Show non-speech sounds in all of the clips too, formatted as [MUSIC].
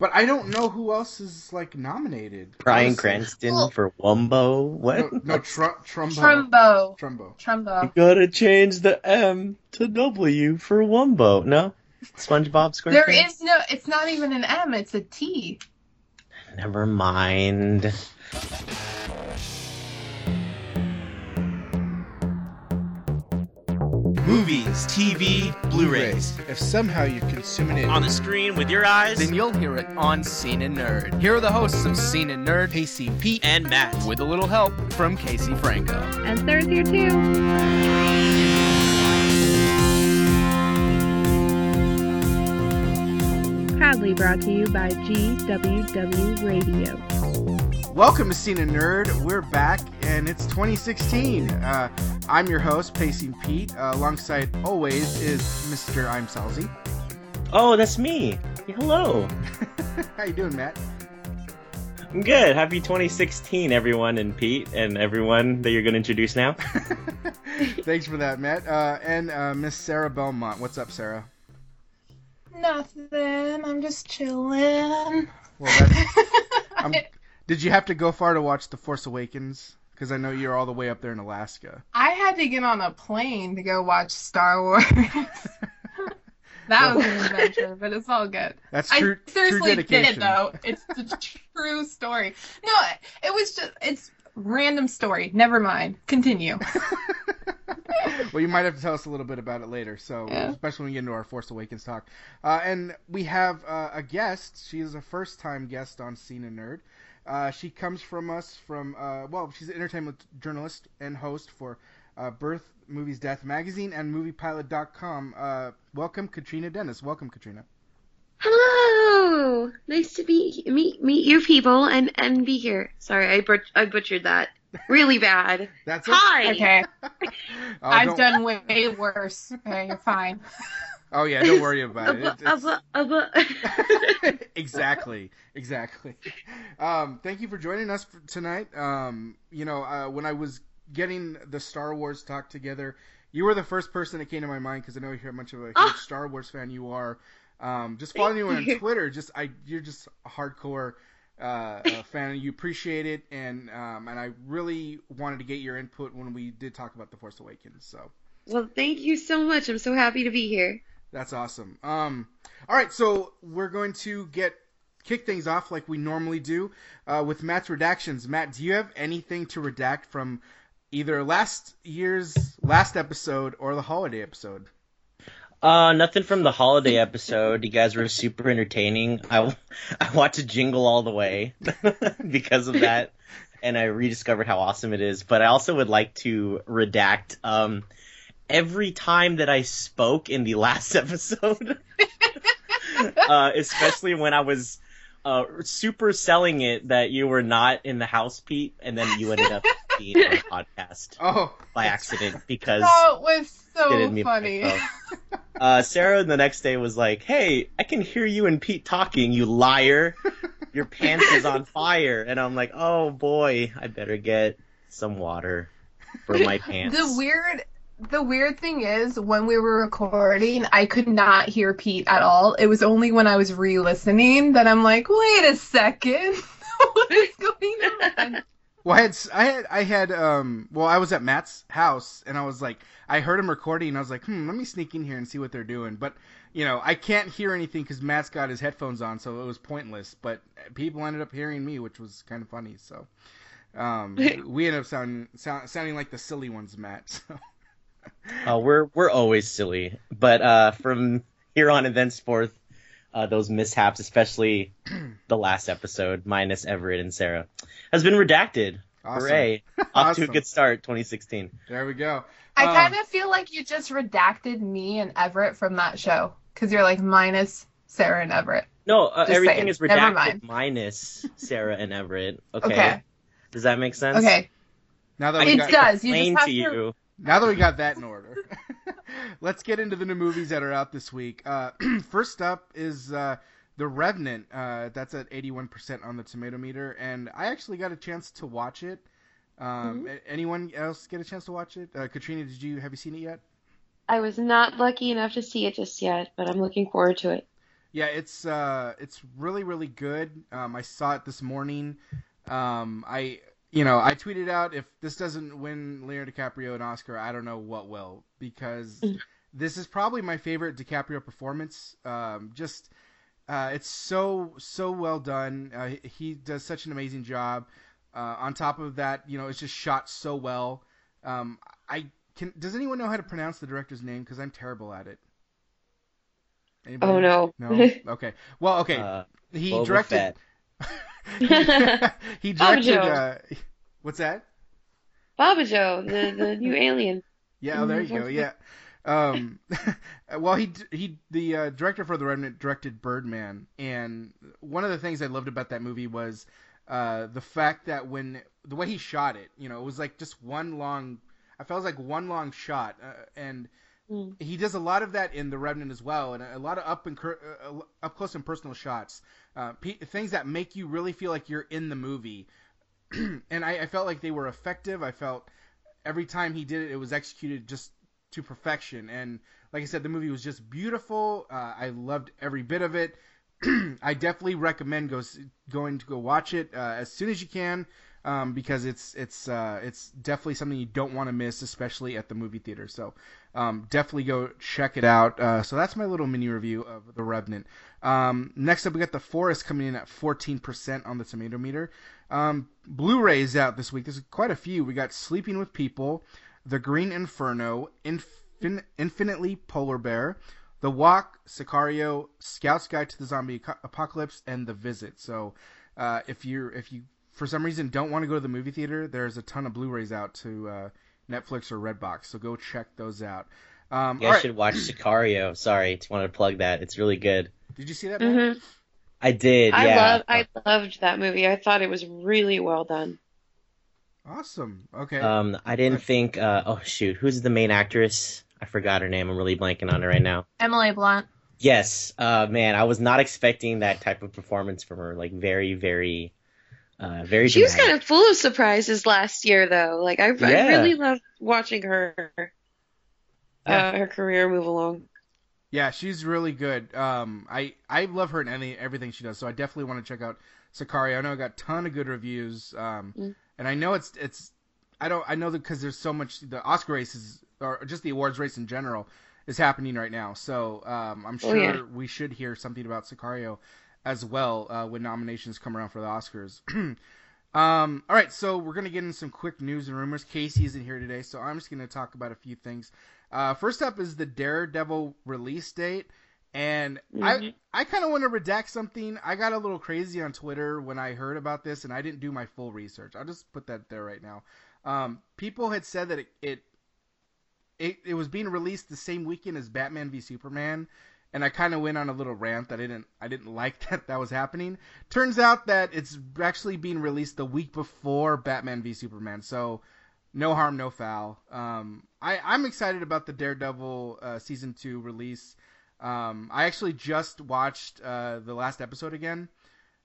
But I don't know who else is like nominated. Bryan Cranston Well- for Wumbo. What? No, no tr- Trumbo. Trumbo. Trumbo. Trumbo. Gotta change the M to W for Wumbo. No? SpongeBob SquarePants? There is no. It's not even an M. It's a T. Never mind. Movies, TV, Blu-rays. If somehow you're consuming it On the screen with your eyes Then you'll hear it on Scene and Nerd. Here are the hosts of Scene and Nerd, Pacey Pete. and Matt. with a little help from Casey Franco. And Sarah's here too. Proudly brought to you by GWW Radio. Welcome to Scene and Nerd. We're back, and it's 2016. Uh, I'm your host, Pacing Pete. Uh, alongside always is Mr. I'm Salzy. Oh, that's me. Hello. [LAUGHS] [LAUGHS] How you doing, Matt? I'm good. Happy 2016, everyone, and Pete, and everyone that you're going to introduce now. [LAUGHS] Thanks for that, Matt. Uh, and uh, Miss Sarah Belmont. What's up, Sarah? Nothing. I'm just chilling. Well, that's, I'm, did you have to go far to watch The Force Awakens? Because I know you're all the way up there in Alaska. I had to get on a plane to go watch Star Wars. [LAUGHS] that was an adventure, but it's all good. That's true. I seriously true dedication. did it though. It's the true story. No, it was just it's random story. Never mind. Continue. [LAUGHS] well, you might have to tell us a little bit about it later. So, Yeah. especially when we get into our Force Awakens talk. Uh, and we have uh, a guest. She is a first-time guest on Scene and Nerd. Uh, she comes from us from uh, well, she's an entertainment journalist and host for uh, Birth Movies Death Magazine and MoviePilot.com. Uh, welcome, Katrina Dennis. Welcome, Katrina. Hello. Nice to be meet meet you people and and be here. Sorry, I but I butchered that really bad. That's Hi. Okay. [LAUGHS] Oh, I've don't- done way worse. Okay, you're fine. [LAUGHS] Oh yeah, don't worry about it. It's- it's- abba, [LAUGHS] exactly, exactly. Um, thank you for joining us for tonight. Um, you know, uh, when I was getting the Star Wars talk together, you were the first person that came to my mind because I know you're how much of a huge Ah. Star Wars fan you are. Um, just following you on. Twitter, just I, you're just a hardcore uh, uh, fan. You appreciate it, and um, and I really wanted to get your input when we did talk about the Force Awakens. So. well, thank you so much. I'm so happy to be here. That's awesome. Um, all right, so we're going to get kick things off like we normally do uh, with Matt's redactions. Matt, do you have anything to redact from either last year's last episode or the holiday episode? Uh, nothing from the holiday episode. You guys were super entertaining. I, I watched a Jingle All the Way [LAUGHS] because of that, and I rediscovered how awesome it is. But I also would like to redact um, every time that I spoke in the [LAUGHS] last episode, [LAUGHS] uh, especially when I was uh, super selling it that you were not in the house, Pete, and then you ended up [LAUGHS] being on the podcast Oh, by accident because That was so funny. uh, Sarah the next day was like, "Hey, I can hear you and Pete talking. You liar! Your pants is on fire." And I'm like, "Oh boy, I better get some water for my pants." The weird the weird thing is when we were recording, I could not hear Pete at all. It was only when I was re-listening that I'm like, wait a second. [LAUGHS] what is going on? [LAUGHS] Well, I had, I had, I had, um, well, I was at Matt's house and I was like, I heard him recording and I was like, hmm, let me sneak in here and see what they're doing. But, you know, I can't hear anything because Matt's got his headphones on, so it was pointless. But people ended up hearing me, which was kind of funny. So, um, [LAUGHS] we ended up sounding, sound, sounding like the silly ones, Matt. So. Uh, we're we're always silly, but uh, from here on and thenceforth, uh, those mishaps, especially [CLEARS THROAT] the last episode minus Everett and Sarah, has been redacted. Awesome. Hooray! Off to a [LAUGHS] good start, 2016. There we go. I Um, kind of feel like you just redacted me and Everett from that show because you're like minus Sarah and Everett. No, uh, everything saying. is Never redacted mind. minus Sarah and Everett. [LAUGHS] Okay. Okay. Does that make sense? Okay. Now that It we got, does. You Explain just have to to. you. Now that we got that in order, [LAUGHS] let's get into the new movies that are out this week. Uh, [CLEARS THROAT] first up is uh, The Revenant. Uh, that's at 81% on the tomato meter, and I actually got a chance to watch it. Um, a- Anyone else get a chance to watch it? Uh, Katrina, did you have you seen it yet? I was not lucky enough to see it just yet, but I'm looking forward to it. Yeah, it's uh, it's really really good. Um, I saw it this morning. Um, I you know I tweeted out if this doesn't win Leonardo DiCaprio an Oscar, I don't know what will because Mm. this is probably my favorite DiCaprio performance. Um, just uh, it's so so well done. Uh, he- he does such an amazing job. Uh, on top of that, you know, it's just shot so well. Um, I can. Does anyone know how to pronounce the director's name? Because I'm terrible at it. Anybody? Oh no. No. [LAUGHS] Okay. Well, okay. Uh, he Boba directed. [LAUGHS] [LAUGHS] He directed. Uh, what's that? Baba Joe, the the [LAUGHS] new alien. Yeah, oh, there you go. Yeah. Um, [LAUGHS] well, he he the uh, director for the Revenant directed Birdman, and one of the things I loved about that movie was uh, the fact that when the way he shot it, you know, it was like just one long. I felt like one long shot, uh, and Mm. he does a lot of that in the Revenant as well, and a lot of up and cur- uh, up close and personal shots, uh, things that make you really feel like you're in the movie. [CLEARS THROAT] and I, I felt like they were effective. I felt every time he did it, it was executed just to perfection. And like I said, the movie was just beautiful. Uh, I loved every bit of it. [CLEARS THROAT] I definitely recommend go, going to go watch it uh, as soon as you can um, because it's it's uh, it's definitely something you don't want to miss, especially at the movie theater. So um, definitely go check it out. Uh, so that's my little mini review of The Revenant. Um, next up, we got The Forest coming in at 14% on the tomato meter. Um, Blu-rays out this week. There's quite a few. We got Sleeping with People, The Green Inferno, Infin- Infinitely Polar Bear, The Walk, Sicario, Scout's Guide to the Zombie Apocalypse, and The Visit. So uh, if you're if you for some reason don't want to go to the movie theater, there's a ton of Blu-rays out to uh, Netflix or Redbox. So go check those out. Um, You guys right. should watch Sicario. Sorry, just wanted to plug that. It's really good. Did you see that? Matt? hmm I did. I yeah. love I loved that movie. I thought it was really well done. Awesome. Okay. Um, I didn't think. Uh, oh shoot, who's the main actress? I forgot her name. I'm really blanking on her right now. Emily Blunt. Yes, uh, man, I was not expecting that type of performance from her. Like very, very, uh, very. She was kind of full of surprises last year, though. Like I, I really loved watching her, Yeah. uh, her career move along. Yeah, she's really good. Um, I I love her in any everything she does. So I definitely want to check out Sicario. I know I got a ton of good reviews. Um, Mm. and I know it's it's I don't I know that because there's so much the Oscar races or just the awards race in general is happening right now. So um, I'm Oh, sure yeah. we should hear something about Sicario as well uh, when nominations come around for the Oscars. [CLEARS THROAT] um, all right, so we're gonna get in some quick news and rumors. Casey isn't here today, so I'm just gonna talk about a few things. Uh, first up is the Daredevil release date, and I Mhm. I kind of want to redact something. I got a little crazy on Twitter when I heard about this, and I didn't do my full research. I'll just put that there right now. Um, people had said that it, it it it was being released the same weekend as Batman v Superman, and I kind of went on a little rant that I didn't I didn't [LAUGHS] like that that was happening. Turns out that it's actually being released the week before Batman v Superman, so no harm, no foul. Um, I I'm excited about the Daredevil uh, season two release. Um, I actually just watched uh, the last episode again,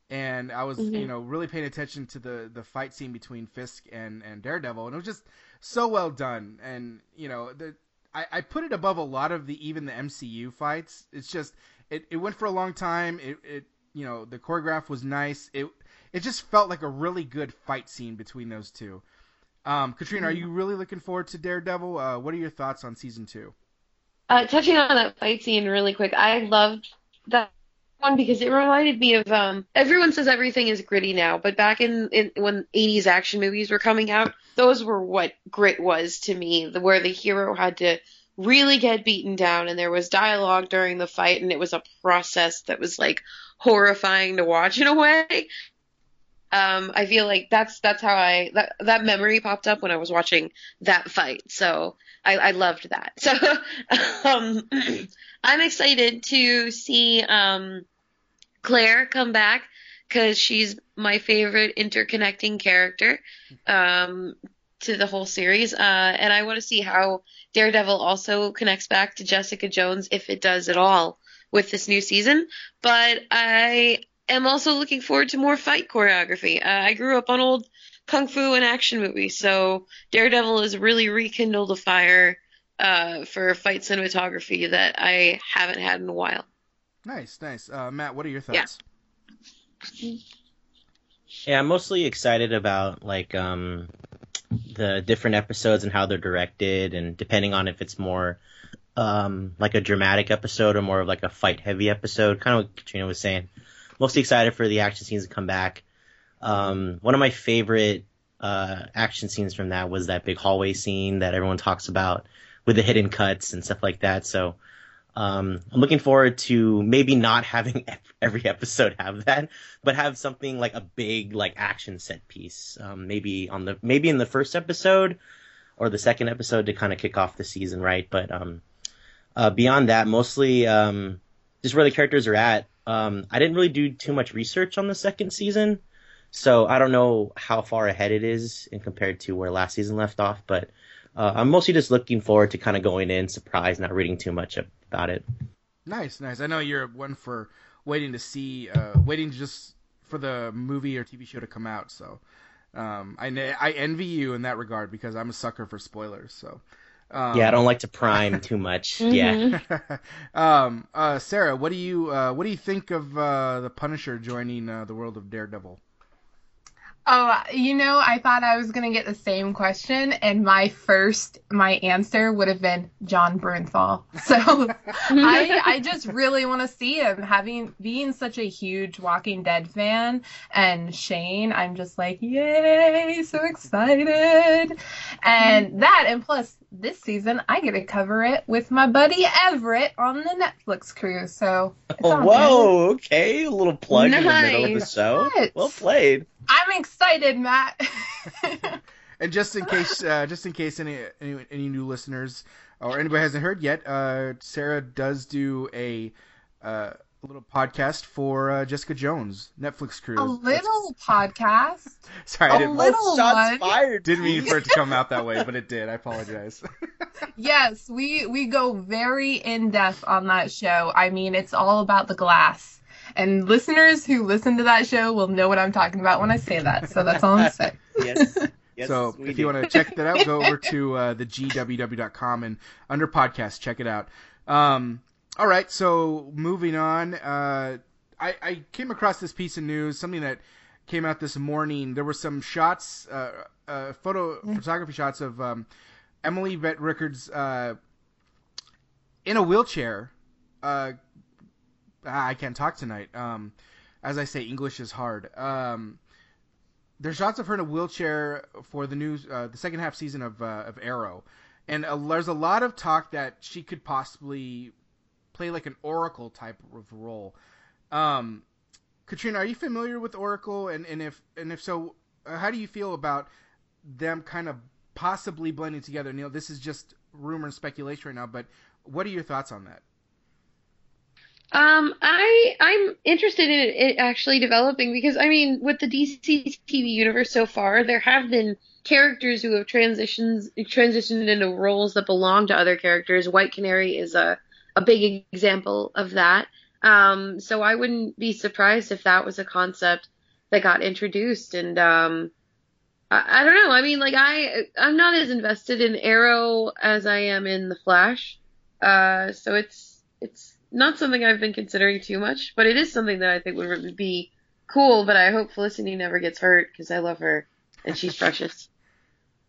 and I was Mhm. you know really paying attention to the the fight scene between Fisk and and Daredevil, and it was just so well done. And you know the I, I put it above a lot of the even the MCU fights. It's just it, it went for a long time. It it you know the choreograph was nice. It it just felt like a really good fight scene between those two. Um, Katrina, are you really looking forward to Daredevil? Uh, what are your thoughts on season two? Uh, touching on that fight scene really quick, I loved that one because it reminded me of um everyone says everything is gritty now, but back in, in when 80s action movies were coming out, those were what grit was to me, where the hero had to really get beaten down and there was dialogue during the fight and it was a process that was like horrifying to watch in a way. Um, I feel like that's that's how I that that memory popped up when I was watching that fight. So I, I loved that. [LAUGHS] So um, [CLEARS THROAT] I'm excited to see um, Claire come back because she's my favorite interconnecting character um, to the whole series, uh, and I want to see how Daredevil also connects back to Jessica Jones if it does at all with this new season. But I am also looking forward to more fight choreography. Uh, I grew up on old kung fu and action movies, so Daredevil has really rekindled a fire uh, for fight cinematography that I haven't had in a while. Nice, nice. Uh, Matt, what are your thoughts? Yeah, I'm mostly excited about like um the different episodes and how they're directed, and depending on if it's more um like a dramatic episode or more of like a fight heavy episode, kind of what Katrina was saying. Mostly excited for the action scenes to come back. Um, one of my favorite uh action scenes from that was that big hallway scene that everyone talks about with the hidden cuts and stuff like that. So um, I'm looking forward to maybe not having [LAUGHS] every episode have that, but have something like a big like action set piece. Um, maybe on the maybe in the first episode or the second episode to kind of kick off the season, right? But um, uh, beyond that, mostly um, just where the characters are at. Um, I didn't really do too much research on the second season, so I don't know how far ahead it is in compared to where last season left off. But uh, I'm mostly just looking forward to kind of going in surprised, not reading too much about it. Nice, nice. I know you're one for waiting to see, uh, waiting just for the movie or TV show to come out. So um, I I envy you in that regard because I'm a sucker for spoilers. So um, yeah, I don't like to prime too much. [LAUGHS] Yeah. [LAUGHS] um, uh, Sarah, what do you uh, what do you think of uh, the Punisher joining uh, the world of Daredevil? Oh, you know, I thought I was gonna get the same question, and my first my answer would have been Jon Bernthal. [LAUGHS] So I I just really want to see him. Having being such a huge Walking Dead fan, and Shane, I'm just like, yay, so excited, and that, and plus this season I get to cover it with my buddy Everett on the Netflix crew. So oh, whoa, okay, a little plug nice. in the middle of the show. What? Well played. I'm excited, Matt. [LAUGHS] and just in case, uh, just in case any, any, any new listeners or anybody hasn't heard yet, uh, Sarah does do a uh, little podcast for uh, Jessica Jones Netflix crew. A little podcast. [LAUGHS] Sorry, I a didn't. little shots one. fired. Didn't mean for it to come out that way, but it [LAUGHS] did. I apologize. [LAUGHS] yes, we we go very in depth on that show. I mean, it's all about the glass. And listeners who listen to that show will know what I'm talking about when I say that. So that's all I'm saying. yes. Yes, so if do. you want to check that out, go over to uh, the gww.com and under podcast, check it out. Um, all right, so moving on. Uh, I, I came across this piece of news, something that came out this morning. There were some shots, uh, uh, photo photography shots of um, Emily Bett Rickards uh, in a wheelchair. Uh, I can't talk tonight. Um, as I say, English is hard. Um, there's shots of her in a wheelchair for the new, uh, the second half season of uh, of Arrow, and uh, there's a lot of talk that she could possibly play like an Oracle type of role. Um, Katrina, are you familiar with Oracle? And, and if and if so, uh, how do you feel about them kind of possibly blending together? Neil, this is just rumor and speculation right now, but what are your thoughts on that? Um, I I'm interested in it actually developing because I mean, with the DC TV universe so far, there have been characters who have transitions transitioned into roles that belong to other characters. White Canary is a a big example of that. Um, so I wouldn't be surprised if that was a concept that got introduced. And um, I, I don't know. I mean, like I I'm not as invested in Arrow as I am in the Flash. Uh, so it's it's not something I've been considering too much, but it is something that I think would be cool. But I hope Felicity never gets hurt because I love her and she's precious.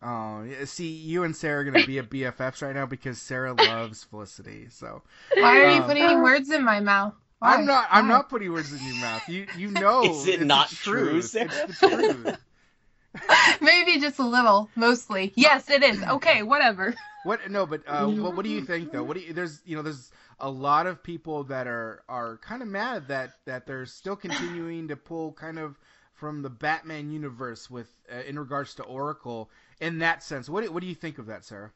Oh, yeah, see, you and Sarah are gonna be at [LAUGHS] BFFs right now because Sarah loves Felicity. So Why are you Um, putting words in my mouth? Why? I'm not. I'm Why? not putting words in your mouth. You you know. Is it it's the not true, truth. Sarah? It's the truth. [LAUGHS] Maybe just a little, mostly. Yes, it is. Okay, whatever. What? No, but uh, what, what do you think though? What do you? There's you know there's a lot of people that are are kind of mad that that they're still continuing to pull kind of from the Batman universe with uh, in regards to Oracle in that sense. What do, what do you think of that, Sarah?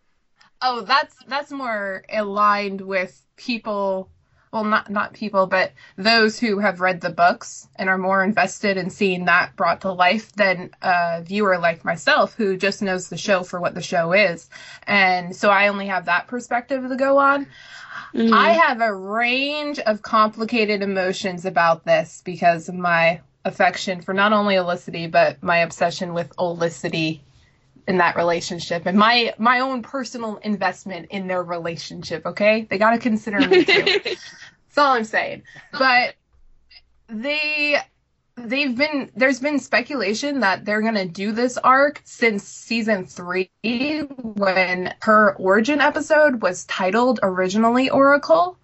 Oh, that's that's more aligned with people. Well, not not people, but those who have read the books and are more invested in seeing that brought to life than a viewer like myself who just knows the show for what the show is. And so I only have that perspective to go on. Mhm. I have a range of complicated emotions about this because of my affection for not only Olicity but my obsession with Olicity in that relationship and my my own personal investment in their relationship. Okay, they got to consider me too. [LAUGHS] That's all I'm saying. But they they've been there's been speculation that they're gonna do this arc since season three when her origin episode was titled originally Oracle.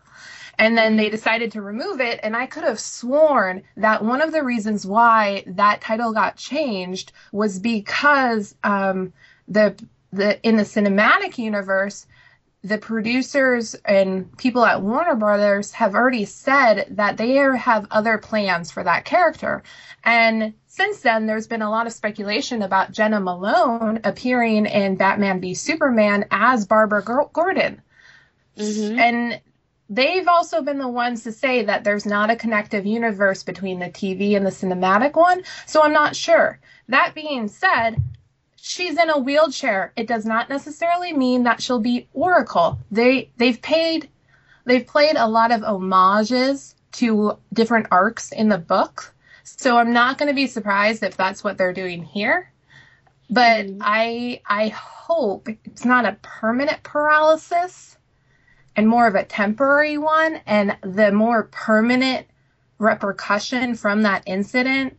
And then they decided to remove it, and I could have sworn that one of the reasons why that title got changed was because um, the the in the cinematic universe, the producers and people at Warner Brothers have already said that they have other plans for that character. And since then, there's been a lot of speculation about Jena Malone appearing in Batman v Superman as Barbara Gordon. Mhm. And they've also been the ones to say that there's not a connective universe between the TV and the cinematic one. So I'm not sure. That being said, she's in a wheelchair. It does not necessarily mean that she'll be Oracle. They they've paid they've played a lot of homages to different arcs in the book. So I'm not going to be surprised if that's what they're doing here. But mm-hmm. I I hope it's not a permanent paralysis and more of a temporary one and the more permanent repercussion from that incident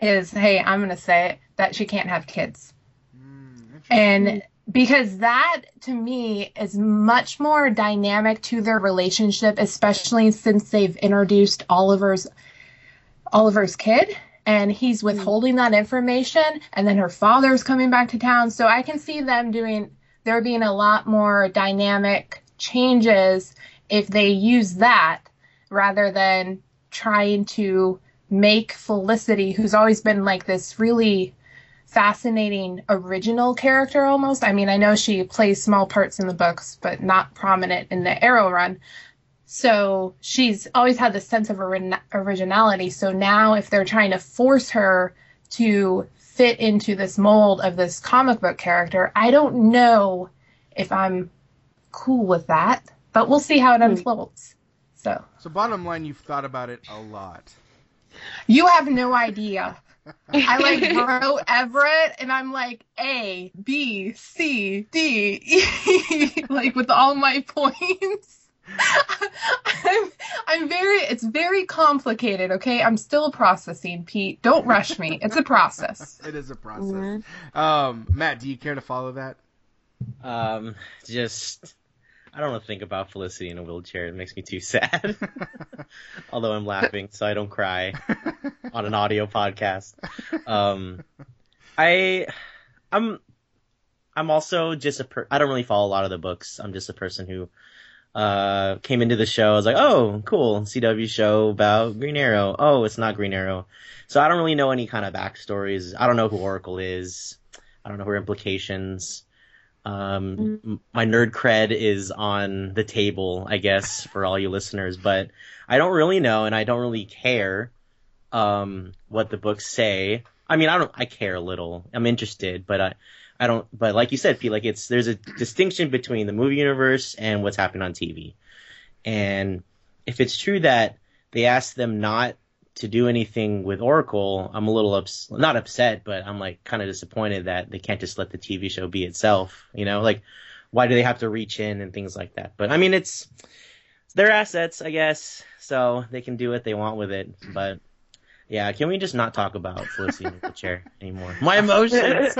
is hey, I'm going to say it that she can't have kids. Hmm, and because that to me is much more dynamic to their relationship, especially since they've introduced Oliver's Oliver's kid and he's hmm. withholding that information and then her father's coming back to town. So I can see them doing there being a lot more dynamic changes if they use that rather than trying to make Felicity, who's always been like this really fascinating original character almost. I mean, I know she plays small parts in the books, but not prominent in the Arrow run. So she's always had this sense of ori- originality. So now, if they're trying to force her to fit into this mold of this comic book character, I don't know if I'm cool with that, but we'll see how it unfolds. So So bottom line, you've thought about it a lot. you have no idea. I like [LAUGHS] wrote Everett and I'm like A, B, C, D, E, [LAUGHS] like with all my points. [LAUGHS] I'm, I'm very, it's very complicated, okay? I'm still processing, Pete. Don't rush me. It's a process. It is a process. Um, Matt, do you care to follow that? Um, just I don't want to think about Felicity in a wheelchair. It makes me too sad. [LAUGHS] Although I'm laughing, so I don't cry [LAUGHS] on an audio podcast. Um, I, I'm, I'm also just a per. I don't really follow a lot of the books. I'm just a person who, uh, came into the show. I was like, oh, cool, CW show about Green Arrow. Oh, it's not Green Arrow. So I don't really know any kind of backstories. I don't know who Oracle is. I don't know her implications. Um, m- my nerd cred is on the table, I guess, for all you listeners, but I don't really know and I don't really care, um, what the books say. I mean, I don't, I care a little. I'm interested, but I, I don't, but like you said, Pete, like it's, there's a distinction between the movie universe and what's happening on TV. And if it's true that they asked them not to do anything with Oracle, I'm a little ups- not upset, but I'm like kind of disappointed that they can't just let the TV show be itself. You know, like why do they have to reach in and things like that? But I mean, it's, it's their assets, I guess, so they can do what they want with it. But yeah, can we just not talk about Felicity in the [LAUGHS] chair anymore? My emotions.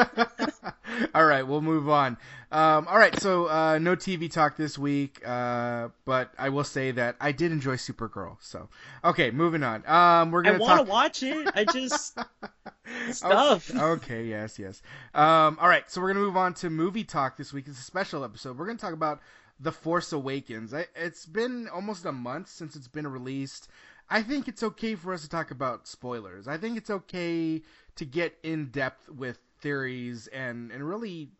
[LAUGHS] all right, we'll move on. Um, all right, so uh, no TV talk this week, uh, but I will say that I did enjoy Supergirl. So, okay, moving on. Um, we're gonna I want talk. to watch it. I just [LAUGHS] stuff. Okay, yes, yes. Um, all right, so we're gonna move on to movie talk this week. It's a special episode. We're gonna talk about The Force Awakens. I, it's been almost a month since it's been released. I think it's okay for us to talk about spoilers. I think it's okay to get in depth with theories and and really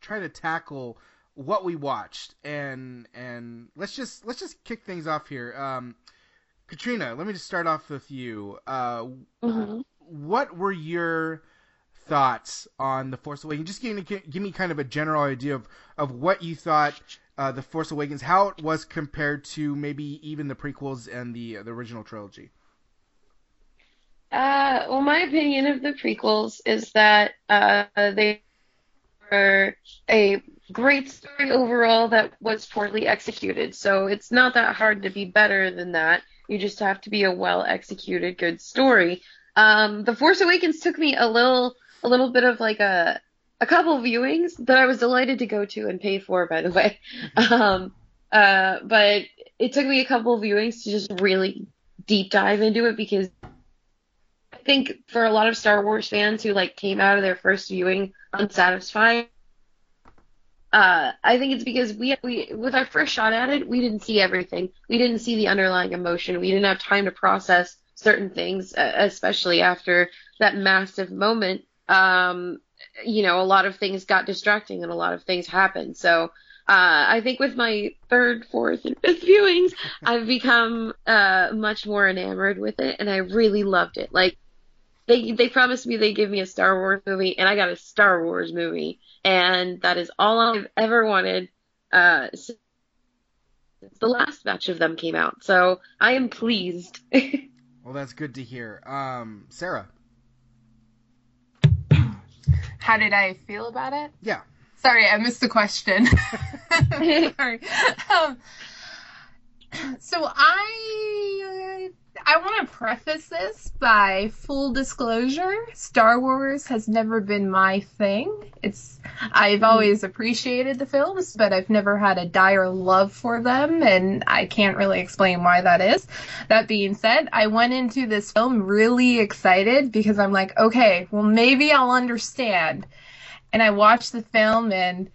try to tackle what we watched and and let's just let's just kick things off here. Um, Katrina, let me just start off with you. Uh, Mhm. what were your thoughts on the Force Awakens? Just give me give me kind of a general idea of of what you thought uh, the Force Awakens, how it was compared to maybe even the prequels and the the original trilogy. Uh, well, my opinion of the prequels is that uh, they were a great story overall that was poorly executed. So it's not that hard to be better than that. You just have to be a well executed good story. Um, the Force Awakens took me a little a little bit of like a a couple viewings that I was delighted to go to and pay for, by the way. Um, uh, but it took me a couple of viewings to just really deep dive into it because I think for a lot of Star Wars fans who like came out of their first viewing unsatisfied, uh, I think it's because we we with our first shot at it, we didn't see everything. We didn't see the underlying emotion. We didn't have time to process certain things, especially after that massive moment. Um, you know, a lot of things got distracting and a lot of things happened. So uh, I think with my third, fourth, and fifth viewings, I've become uh, much more enamored with it, and I really loved it. Like they they promised me they'd give me a Star Wars movie, and I got a Star Wars movie, and that is all I've ever wanted. Uh, since the last batch of them came out, so I am pleased. [LAUGHS] Well, that's good to hear. Um, Sarah. How did I feel about it? Yeah. Sorry, I missed the question. [LAUGHS] [LAUGHS] Sorry. Um, so I I want to preface this by full disclosure. Star Wars has never been my thing. It's I've mm-hmm. always appreciated the films, but I've never had a dire love for them, and I can't really explain why that is. That being said, I went into this film really excited because I'm like, okay, well maybe I'll understand. And I watched the film and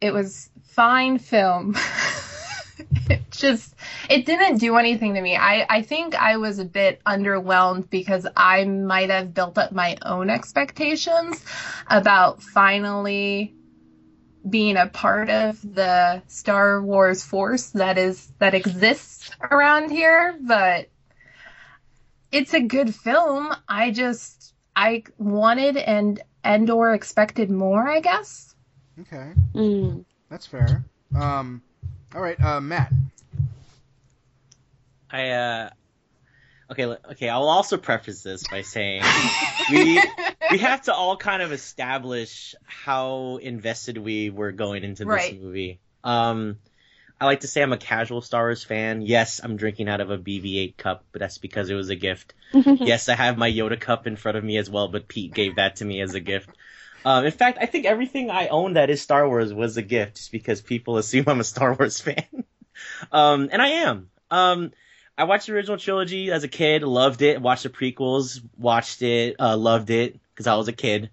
it was fine film. [LAUGHS] it just it didn't do anything to me. I, I think I was a bit underwhelmed because I might have built up my own expectations about finally being a part of the Star Wars force that is that exists around here, but it's a good film. I just I wanted and and or expected more, I guess. Okay, Mm. that's fair. Um, all right, uh, Matt. I uh okay okay I'll also preface this by saying [LAUGHS] we we have to all kind of establish how invested we were going into this Right. movie. Um I like to say I'm a casual Star Wars fan. Yes, I'm drinking out of a BB-8 cup, but that's because it was a gift. [LAUGHS] yes, I have my Yoda cup in front of me as well, but Pete gave that to me as a gift. Um, in fact, I think everything I own that is Star Wars was a gift, just because people assume I'm a Star Wars [LAUGHS] fan. um, and I am. Um, I watched the original trilogy as a kid, loved it. Watched the prequels, watched it, uh, loved it because I was a kid.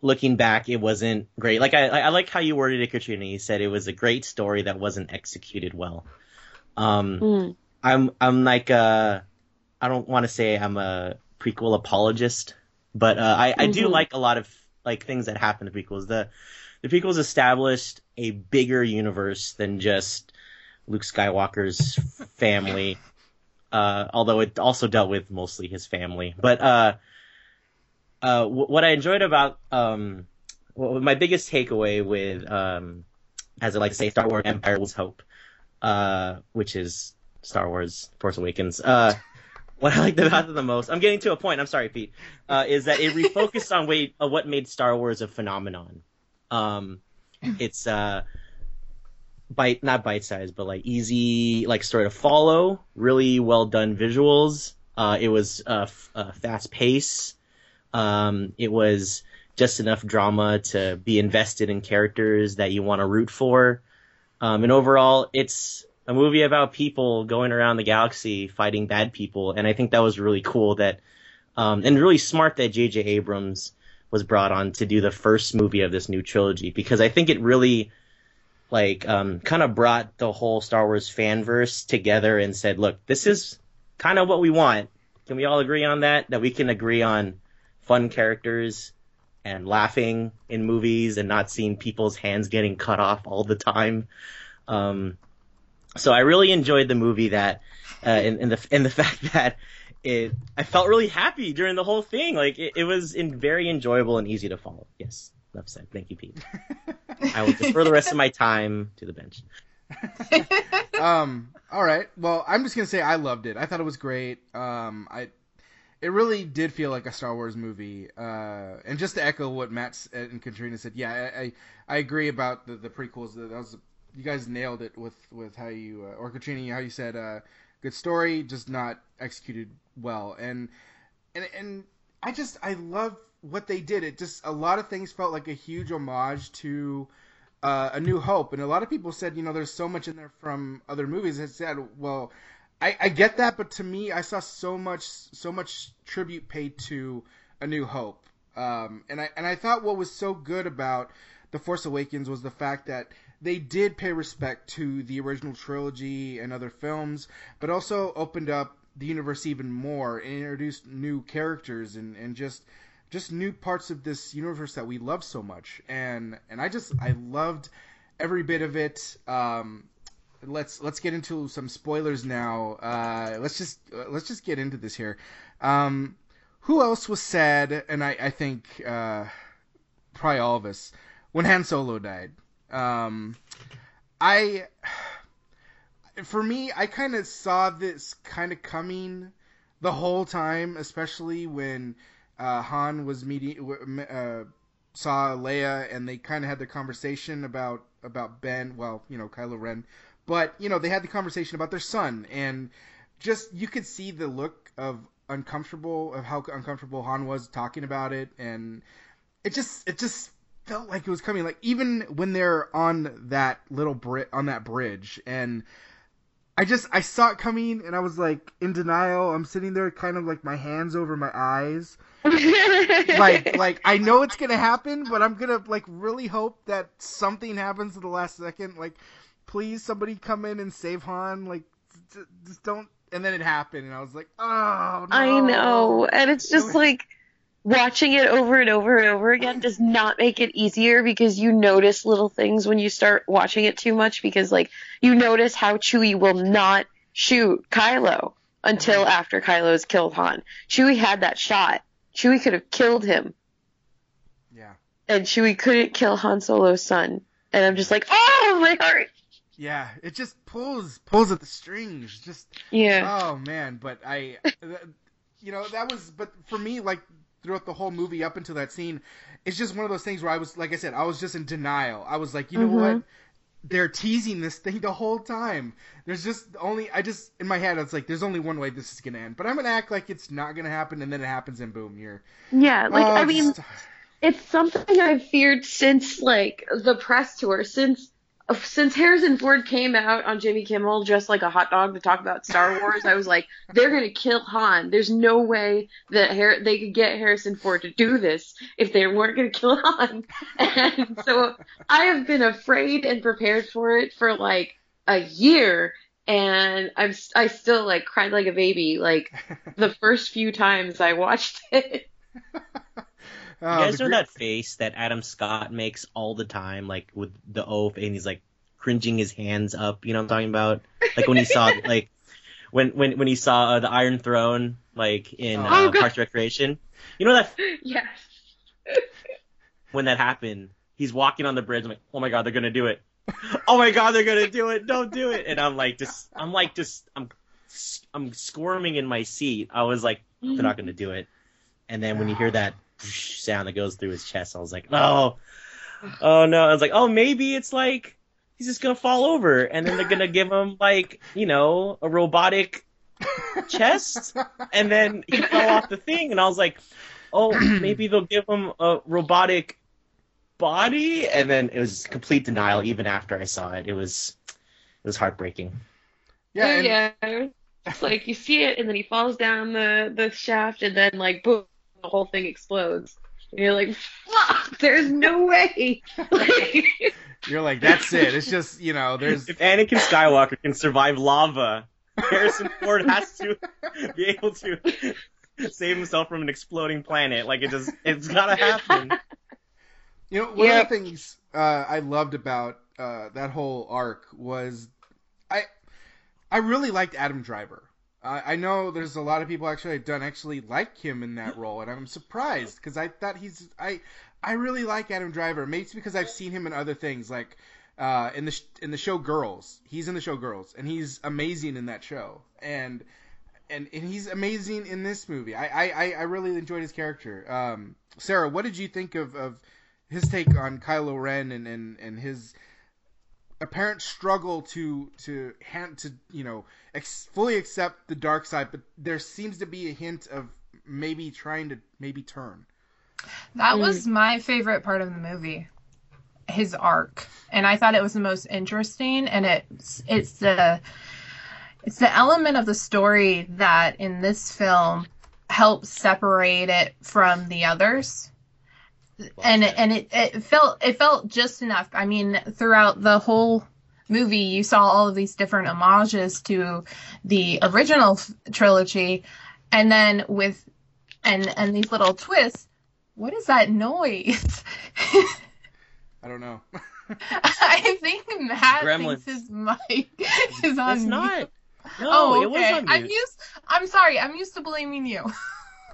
Looking back, it wasn't great. Like I, I like how you worded it, Katrina. You said it was a great story that wasn't executed well. Um, Mm. I'm, I'm like, uh, I don't want to say I'm a prequel apologist, but uh, I, I do Mhm. like a lot of like things that happen in the prequels. The, the prequels established a bigger universe than just Luke Skywalker's family uh, although it also dealt with mostly his family. But uh, uh, what I enjoyed about um, well, my biggest takeaway with, um, as I like to say, Star Wars Empire was hope, uh, which is Star Wars Force Awakens. Uh, what I liked about it the most, I'm getting to a point. I'm sorry, Pete, uh, is that it refocused on way, what made Star Wars a phenomenon. Um, it's bite not bite sized but like easy like story to follow. Really well done visuals. Uh it was uh, f- uh fast pace. Um it was just enough drama to be invested in characters that you want to root for. Um and overall it's a movie about people going around the galaxy fighting bad people and i think that was really cool that um and really smart that jj abrams was brought on to do the first movie of this new trilogy because i think it really like um, kind of brought the whole Star Wars fanverse together and said, "Look, this is kind of what we want. Can we all agree on that? That we can agree on fun characters and laughing in movies and not seeing people's hands getting cut off all the time." Um, so I really enjoyed the movie that, uh, the and the [LAUGHS] fact that it, I felt really happy during the whole thing. Like it, it was in, very enjoyable and easy to follow. Yes, enough said. Thank you, Pete. I will defer the rest of my time to the bench. [LAUGHS] um, all right. Well, I'm just gonna say I loved it. I thought it was great. Um, I, it really did feel like a Star Wars movie. Uh, and just to echo what Matt and Katrina said, yeah, I I, I agree about the, the prequels. That was you guys nailed it with with how you uh, or Katrina how you said uh, good story, just not executed well. And and and I just I love what they did. It just a lot of things felt like a huge homage to. Uh, a New Hope, and a lot of people said, you know, there's so much in there from other movies. I said, well, I, I get that, but to me, I saw so much so much tribute paid to A New Hope, um, and I and I thought what was so good about The Force Awakens was the fact that they did pay respect to the original trilogy and other films, but also opened up the universe even more and introduced new characters and, and just just new parts of this universe that we love so much. And and I just I loved every bit of it. Um, let's let's get into some spoilers now. Uh, let's just let's just get into this here. Um, who else was sad? And I I think uh, probably all of us when Han Solo died. Um, I for me I kind of saw this kind of coming the whole time, especially when uh, Han was meeting uh, saw Leia and they kind of had the conversation about about Ben. Well, you know Kylo Ren but you know, they had the conversation about their son, and just you could see the look of uncomfortable of how uncomfortable Han was talking about it, and it just it just felt like it was coming. Like even when they're on that little bri- on that bridge, and I just I saw it coming, and I was like in denial. I'm sitting there, kind of like my hands over my eyes. Like [LAUGHS] like I know it's gonna happen, but I'm gonna like really hope that something happens at the last second. Like please somebody come in and save Han. Like, just don't. And then it happened, and I was like, oh no. I know, and it's just like watching it over and over and over again does not make it easier because you notice little things when you start watching it too much because like you notice how Chewie will not shoot Kylo until mm-hmm. after Kylo's killed Han. Chewie had that shot. Chewie could have killed him. Yeah. And Chewie couldn't kill Han Solo's son. And I'm just like, oh my heart. Yeah, it just pulls pulls at the strings. Just yeah. Oh man, but I, [LAUGHS] you know, that was. But for me, like throughout the whole movie up until that scene, it's just one of those things where I was, like I said, I was just in denial. I was like, you know mm-hmm. what? They're teasing this thing the whole time. There's just only I just in my head it's like there's only one way this is gonna end. But I'm gonna act like it's not gonna happen, and then it happens, and boom, you're. Yeah, like oh, I mean, it's something I've feared since like the press tour, since since Harrison Ford came out on Jimmy Kimmel dressed like a hot dog to talk about Star [LAUGHS] Wars, I was like, they're gonna kill Han. There's no way that Har- they could get Harrison Ford to do this if they weren't gonna kill Han. [LAUGHS] And so I have been afraid and prepared for it for like a year, and I'm I still like cried like a baby like [LAUGHS] the first few times I watched it. Oh, you guys know that face that Adam Scott makes all the time, like with the oath, and he's like cringing his hands up. You know what I'm talking about? Like when he saw [LAUGHS] like when when when he saw uh, the Iron Throne, like in oh, uh, Parks Recreation. You know that? [LAUGHS] Yes. when that happened, he's walking on the bridge. I'm like, oh my god, they're gonna do it. [LAUGHS] oh my god, they're gonna do it. Don't do it. And I'm like, just, I'm like, just, I'm, I'm squirming in my seat. I was like, they're not gonna do it. And then when you hear that [LAUGHS] sound that goes through his chest. I was like, oh, oh no. I was like, oh, maybe it's like he's just gonna fall over, and then they're gonna give him like, you know, a robotic chest, and then he fell off the thing, and I was like, oh, [CLEARS THROAT] maybe they'll give him a robotic body, and then it was complete denial. Even after I saw it, it was it was heartbreaking. Yeah, and... yeah. It's like you see it, and then he falls down the the shaft, and then like boom, the whole thing explodes. And you're like, fuck, there's no way. [LAUGHS] you're like, that's it. It's just, you know, there's. If Anakin Skywalker can survive lava, Harrison Ford has to be able to save himself from an exploding planet. Like, it just, it's gotta happen. You know, one yep. of the things uh, I loved about uh, that whole arc was I I really liked Adam Driver. I know there's a lot of people actually don't actually like him in that role, and I'm surprised because I thought he's I I really like Adam Driver. Maybe it's because I've seen him in other things like uh, in the sh- in the show Girls. He's in the show Girls, and he's amazing in that show. And and and he's amazing in this movie. I I, I really enjoyed his character. Um, Sarah, what did you think of, of his take on Kylo Ren and, and, and his apparent struggle to to hand to you know ex- fully accept the dark side, but there seems to be a hint of maybe trying to maybe turn. That was mm. my favorite part of the movie, his arc, and I thought it was the most interesting. And it's it's the it's the element of the story that in this film helps separate it from the others. And and it, it felt it felt just enough. I mean, throughout the whole movie, you saw all of these different homages to the original trilogy, and then with and and these little twists. What is that noise? I don't know. [LAUGHS] I think Matt Gremlins. thinks his mic is on It's mute. not. No, oh, it was okay. on I'm used. I'm sorry. I'm used to blaming you. [LAUGHS]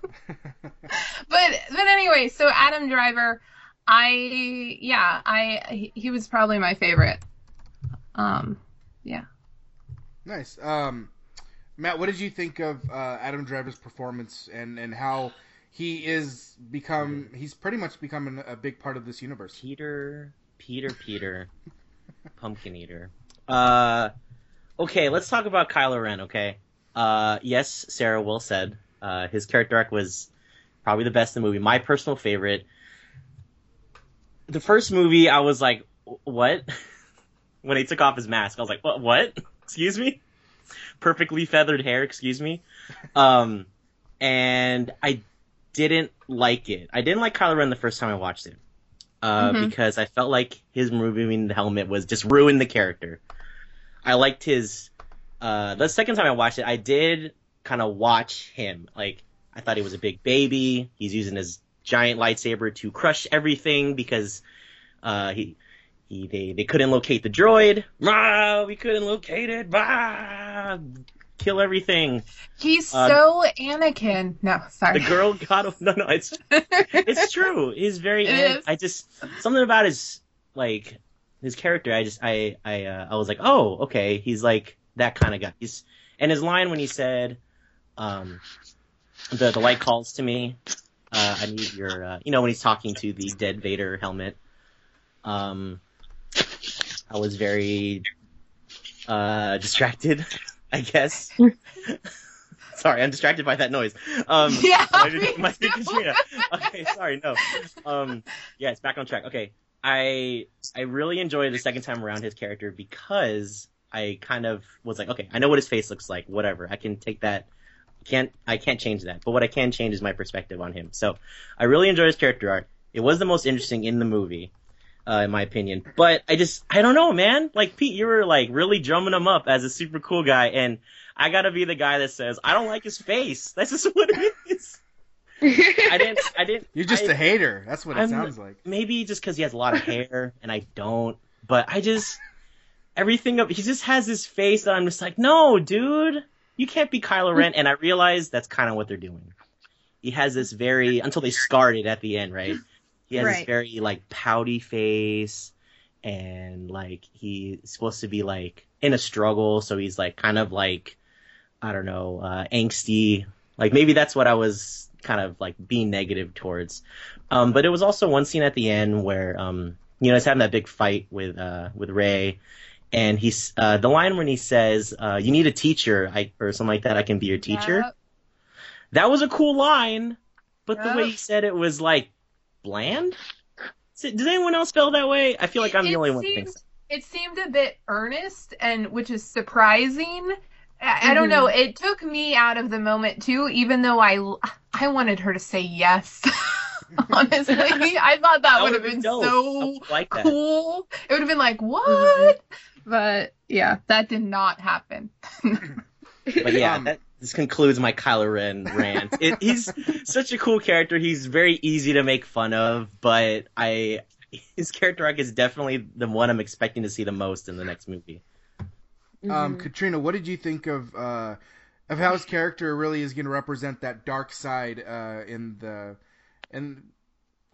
[LAUGHS] but but anyway, so Adam Driver, I yeah, I he- he was probably my favorite. Um, yeah. Nice. Um, Matt, what did you think of uh, Adam Driver's performance and, and how he is become he's pretty much become a big part of this universe. Peter, Peter, Peter, [LAUGHS] Pumpkin Eater. Uh, okay, let's talk about Kylo Ren. Okay. Uh, yes, Sarah Will said uh, his character arc was probably the best in the movie. My personal favorite. The first movie, I was like, "What?" [LAUGHS] when he took off his mask, I was like, "What? What? [LAUGHS] Excuse me?" Perfectly feathered hair. Excuse me. Um, and I didn't like it. I didn't like Kylo Ren the first time I watched it uh, Mhm. because I felt like his removing the helmet was just ruined the character. I liked his. Uh, the second time I watched it, I did kind of watch him. Like I thought he was a big baby. He's using his giant lightsaber to crush everything because uh, he. He, they, they couldn't locate the droid. Rah, we couldn't locate it. Rah, kill everything. He's Uh, so Anakin. No, sorry. The girl [LAUGHS] got no no. It's it's true. He's very. It. I just something about his like his character. I just I I uh, I was like, oh, okay. He's like that kind of guy. He's and his line when he said, um, the the light calls to me. Uh, I need your. Uh, you know when he's talking to the dead Vader helmet. Um, I was very uh distracted. [LAUGHS] I guess. [LAUGHS] Sorry, I'm distracted by that noise. Um, [LAUGHS] yeah. my, me my too. Katrina. Okay, sorry, no. Um, yeah, it's back on track. Okay, I I really enjoyed the second time around his character because I kind of was like, okay, I know what his face looks like. Whatever, I can take that. Can't I can't change that, but what I can change is my perspective on him. So I really enjoyed his character arc. It was the most interesting in the movie, uh, in my opinion. But I just I don't know, man. Like Pete, you were like really drumming him up as a super cool guy, and I gotta be the guy that says I don't like his face. [LAUGHS] That's just what it is. I [LAUGHS] didn't. I didn't. You're just I- a hater. That's what it I'm- sounds like. maybe just because he has a lot of [LAUGHS] hair and I don't. But I just everything of he just has this face that I'm just like, no, dude, you can't be Kylo Ren. And I realize that's kind of what they're doing. He has this very until they scarred it at the end, right? He has this very like pouty face, and like he's supposed to be like in a struggle, so he's like kind of like I don't know, uh, angsty. Like maybe that's what I was kind of like being negative towards. Um, but it was also one scene at the end where, um, you know, he's having that big fight with, uh, with Rey. And he's, uh, the line when he says, uh, you need a teacher, I, or something like that, I can be your teacher. Yep. That was a cool line, but the way he said it was like bland. Does anyone else feel that way? I feel like I'm the It only one that thinks that. It seemed a bit earnest, and which is surprising. I, I don't know. It took me out of the moment too, even though I I wanted her to say yes. [LAUGHS] Honestly, I thought that, That would have been. So like cool. It would have been like what? But yeah, that did not happen. [LAUGHS] But yeah, Um, that this concludes my Kylo Ren rant. [LAUGHS] It, he's such a cool character. He's very easy to make fun of, but I his character arc is definitely the one I'm expecting to see the most in the next movie. Um, Katrina, what did you think of uh, of how his character really is going to represent that dark side uh, in the and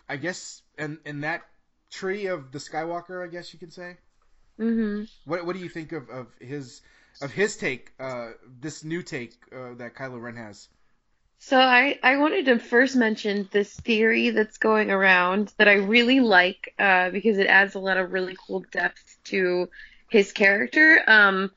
I guess in in that tree of the Skywalker, I guess you could say. Hmm What what do you think of, of his of his take, uh, this new take uh, that Kylo Ren has. So I, I wanted to first mention this theory that's going around that I really like uh, because it adds a lot of really cool depth to his character. Um,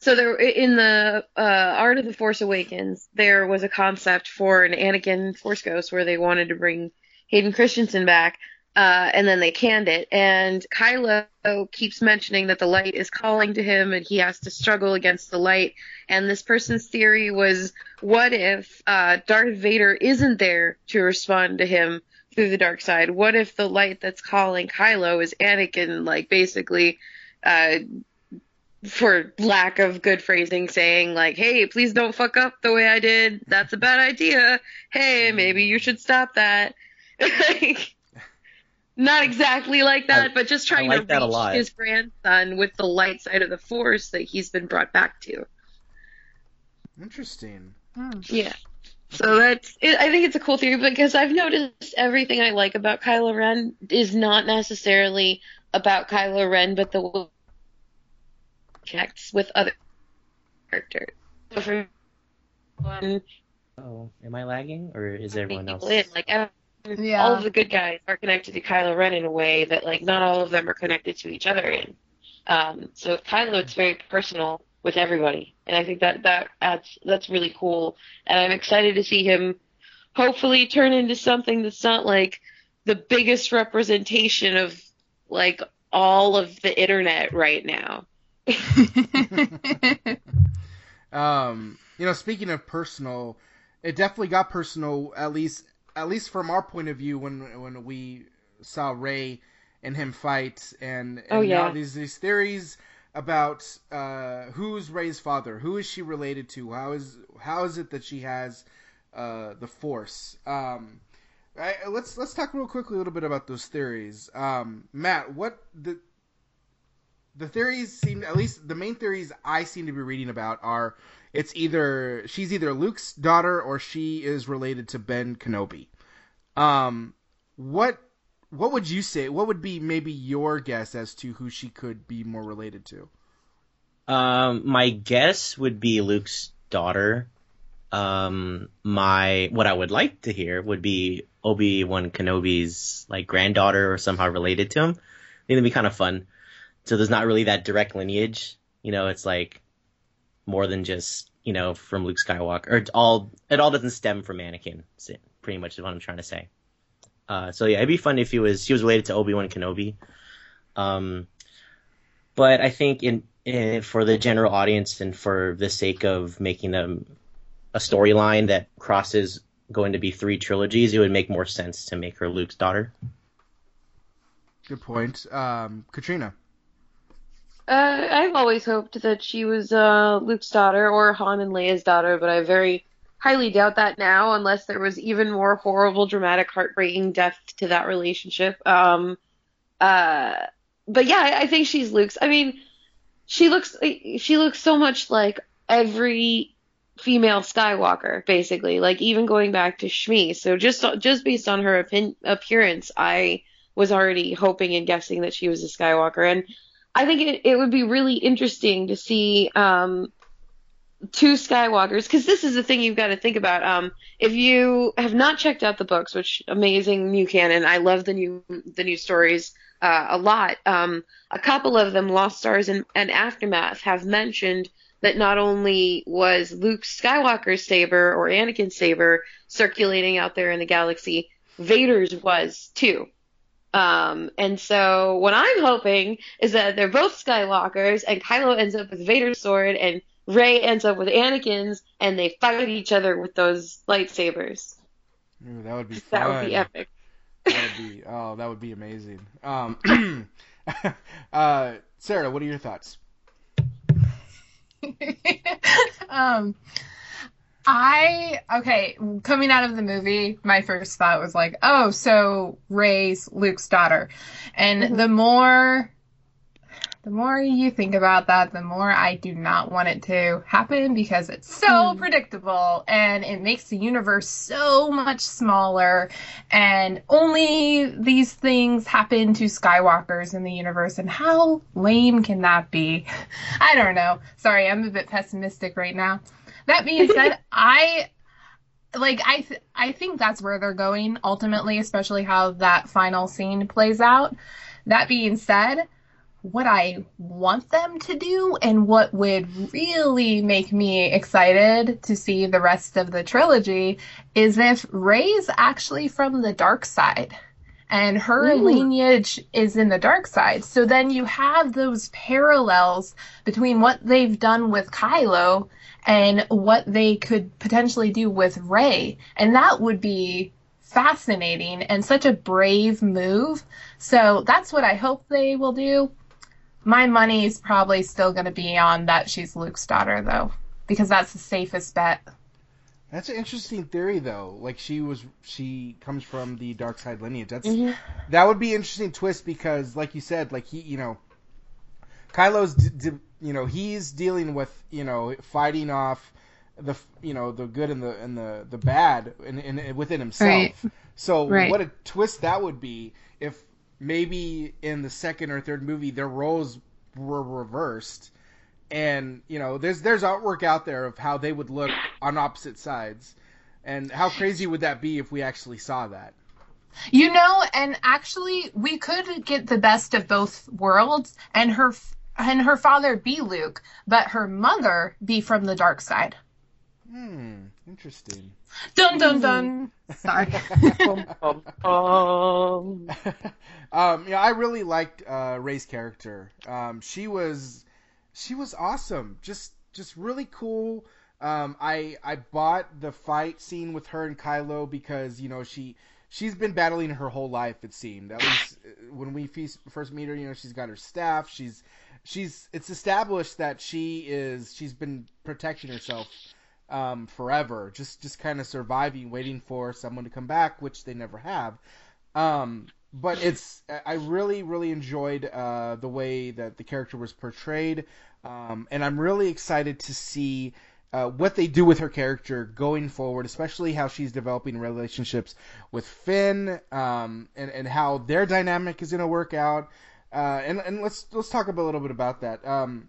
so there in the uh, Art of the Force Awakens, there was a concept for an Anakin Force Ghost where they wanted to bring Hayden Christensen back, uh, and then they canned it. And Kylo keeps mentioning that the light is calling to him, and he has to struggle against the light. And this person's theory was, what if uh, Darth Vader isn't there to respond to him through the dark side? What if the light that's calling Kylo is Anakin, like basically? Uh, for lack of good phrasing, saying like, "Hey, please don't fuck up the way I did. That's a bad idea. Hey, maybe you should stop that." [LAUGHS] like, not exactly like that, I- but just trying like to reach lot. his grandson with the light side of the force that he's been brought back to. Interesting. Hmm. Yeah. So that's it, I think it's a cool theory because I've noticed everything I like about Kylo Ren is not necessarily about Kylo Ren, but the way connects with other characters. So for one, Oh, am I lagging or is everyone else? people in, like ev- Yeah. all of the good guys are connected to Kylo Ren in a way that like not all of them are connected to each other in. Um, so with Kylo, it's very personal with everybody, and I think that that adds that's really cool. And I'm excited to see him hopefully turn into something that's not like the biggest representation of like all of the internet right now. [LAUGHS] Um, you know, speaking of personal, it definitely got personal. At least, at least from our point of view, when when we saw Rey and him fight, and, and Oh, yeah. these these theories about uh, who's Rey's father, who is she related to, how is how is it that she has uh, the Force. Um, I, let's let's talk real quickly a little bit about those theories. Um, Matt, what the the theories seem at least the main theories I seem to be reading about are it's either she's either Luke's daughter or she is related to Ben Kenobi. Um, what what would you say? What would be maybe your guess as to who she could be more related to? Um, my guess would be Luke's daughter. Um, my what I would like to hear would be Obi Wan Kenobi's like granddaughter or somehow related to him. I think that'd be kind of fun. So there's not really that direct lineage. You know, it's like more than just you know from Luke Skywalker. Or it's all it all doesn't stem from Anakin. Pretty much is what I'm trying to say. Uh, so yeah, it'd be fun if he was he was related to Obi Wan Kenobi. Um, but I think in, in for the general audience and for the sake of making them a storyline that crosses going to be three trilogies, it would make more sense to make her Luke's daughter. Good point. Um, Katrina. Uh, I've always hoped that she was uh, Luke's daughter or Han and Leia's daughter, but I very highly doubt that now, unless there was even more horrible, dramatic, heartbreaking death to that relationship. Um, uh, but yeah, I, I think she's Luke's. I mean, she looks she looks so much like every female Skywalker, basically. Like even going back to Shmi. So just just based on her appearance, I was already hoping and guessing that she was a Skywalker, and I think it, it would be really interesting to see um, two Skywalkers because this is the thing you've got to think about. Um, if you have not checked out the books, which amazing new canon, I love the new the new stories uh, a lot. Um, a couple of them, Lost Stars and, and Aftermath, have mentioned that not only was Luke Skywalker's saber or Anakin's saber circulating out there in the galaxy, Vader's was too. Um, and so what I'm hoping is that they're both Skywalkers and Kylo ends up with Vader's sword and Rey ends up with Anakin's and they fight each other with those lightsabers. Ooh, that would be fun. That would be epic. That would be oh, that would be amazing. Um, [CLEARS THROAT] uh, Sarah, what are your thoughts? [LAUGHS] um, I okay. Coming out of the movie, my first thought was like, oh, so Rey's Luke's daughter, and Mhm. the more, the more you think about that, the more I do not want it to happen because it's so Mm. predictable and it makes the universe so much smaller. And only these things happen to Skywalkers in the universe. And how lame can that be? [LAUGHS] I don't know. Sorry, I'm a bit pessimistic right now. That being said, I like I th- I think that's where they're going ultimately, especially how that final scene plays out. That being said, what I want them to do and what would really make me excited to see the rest of the trilogy is if Rey's actually from the dark side and her Ooh. lineage is in the dark side. So then you have those parallels between what they've done with Kylo and what they could potentially do with Rey. And that would be fascinating and such a brave move. So that's what I hope they will do. My money is probably still going to be on that she's Luke's daughter, though, because that's the safest bet. That's an interesting theory, though. Like she was, she comes from the dark side lineage. That's Mhm. that would be an interesting twist because, like you said, like he, you know, Kylo's, d- d- you know, he's dealing with, you know, fighting off the, you know, the good and the and the the bad in, in within himself. Right. So Right. what a twist that would be if maybe in the second or third movie their roles were reversed. And you know, there's there's artwork out there of how they would look on opposite sides, and how crazy would that be if we actually saw that? You know, and actually, we could get the best of both worlds, and her and her father be Luke, but her mother be from the dark side. Hmm, interesting. Dun dun dun. Sorry. [LAUGHS] Um, [LAUGHS] um, yeah, I really liked uh, Rey's character. Um, she was she was awesome. Just just really cool. Um, I I bought the fight scene with her and Kylo because you know she she's been battling her whole life. It seemed at least uh, when we first meet her, you know she's got her staff. She's she's it's established that she is she's been protecting herself um, forever, just just kind of surviving, waiting for someone to come back, which they never have. Um, but it's I really really enjoyed uh, the way that the character was portrayed, um, and I'm really excited to see. Uh, what they do with her character going forward, especially how she's developing relationships with Finn, um, and and how their dynamic is going to work out. Uh, and and let's let's talk a little bit about that. Um,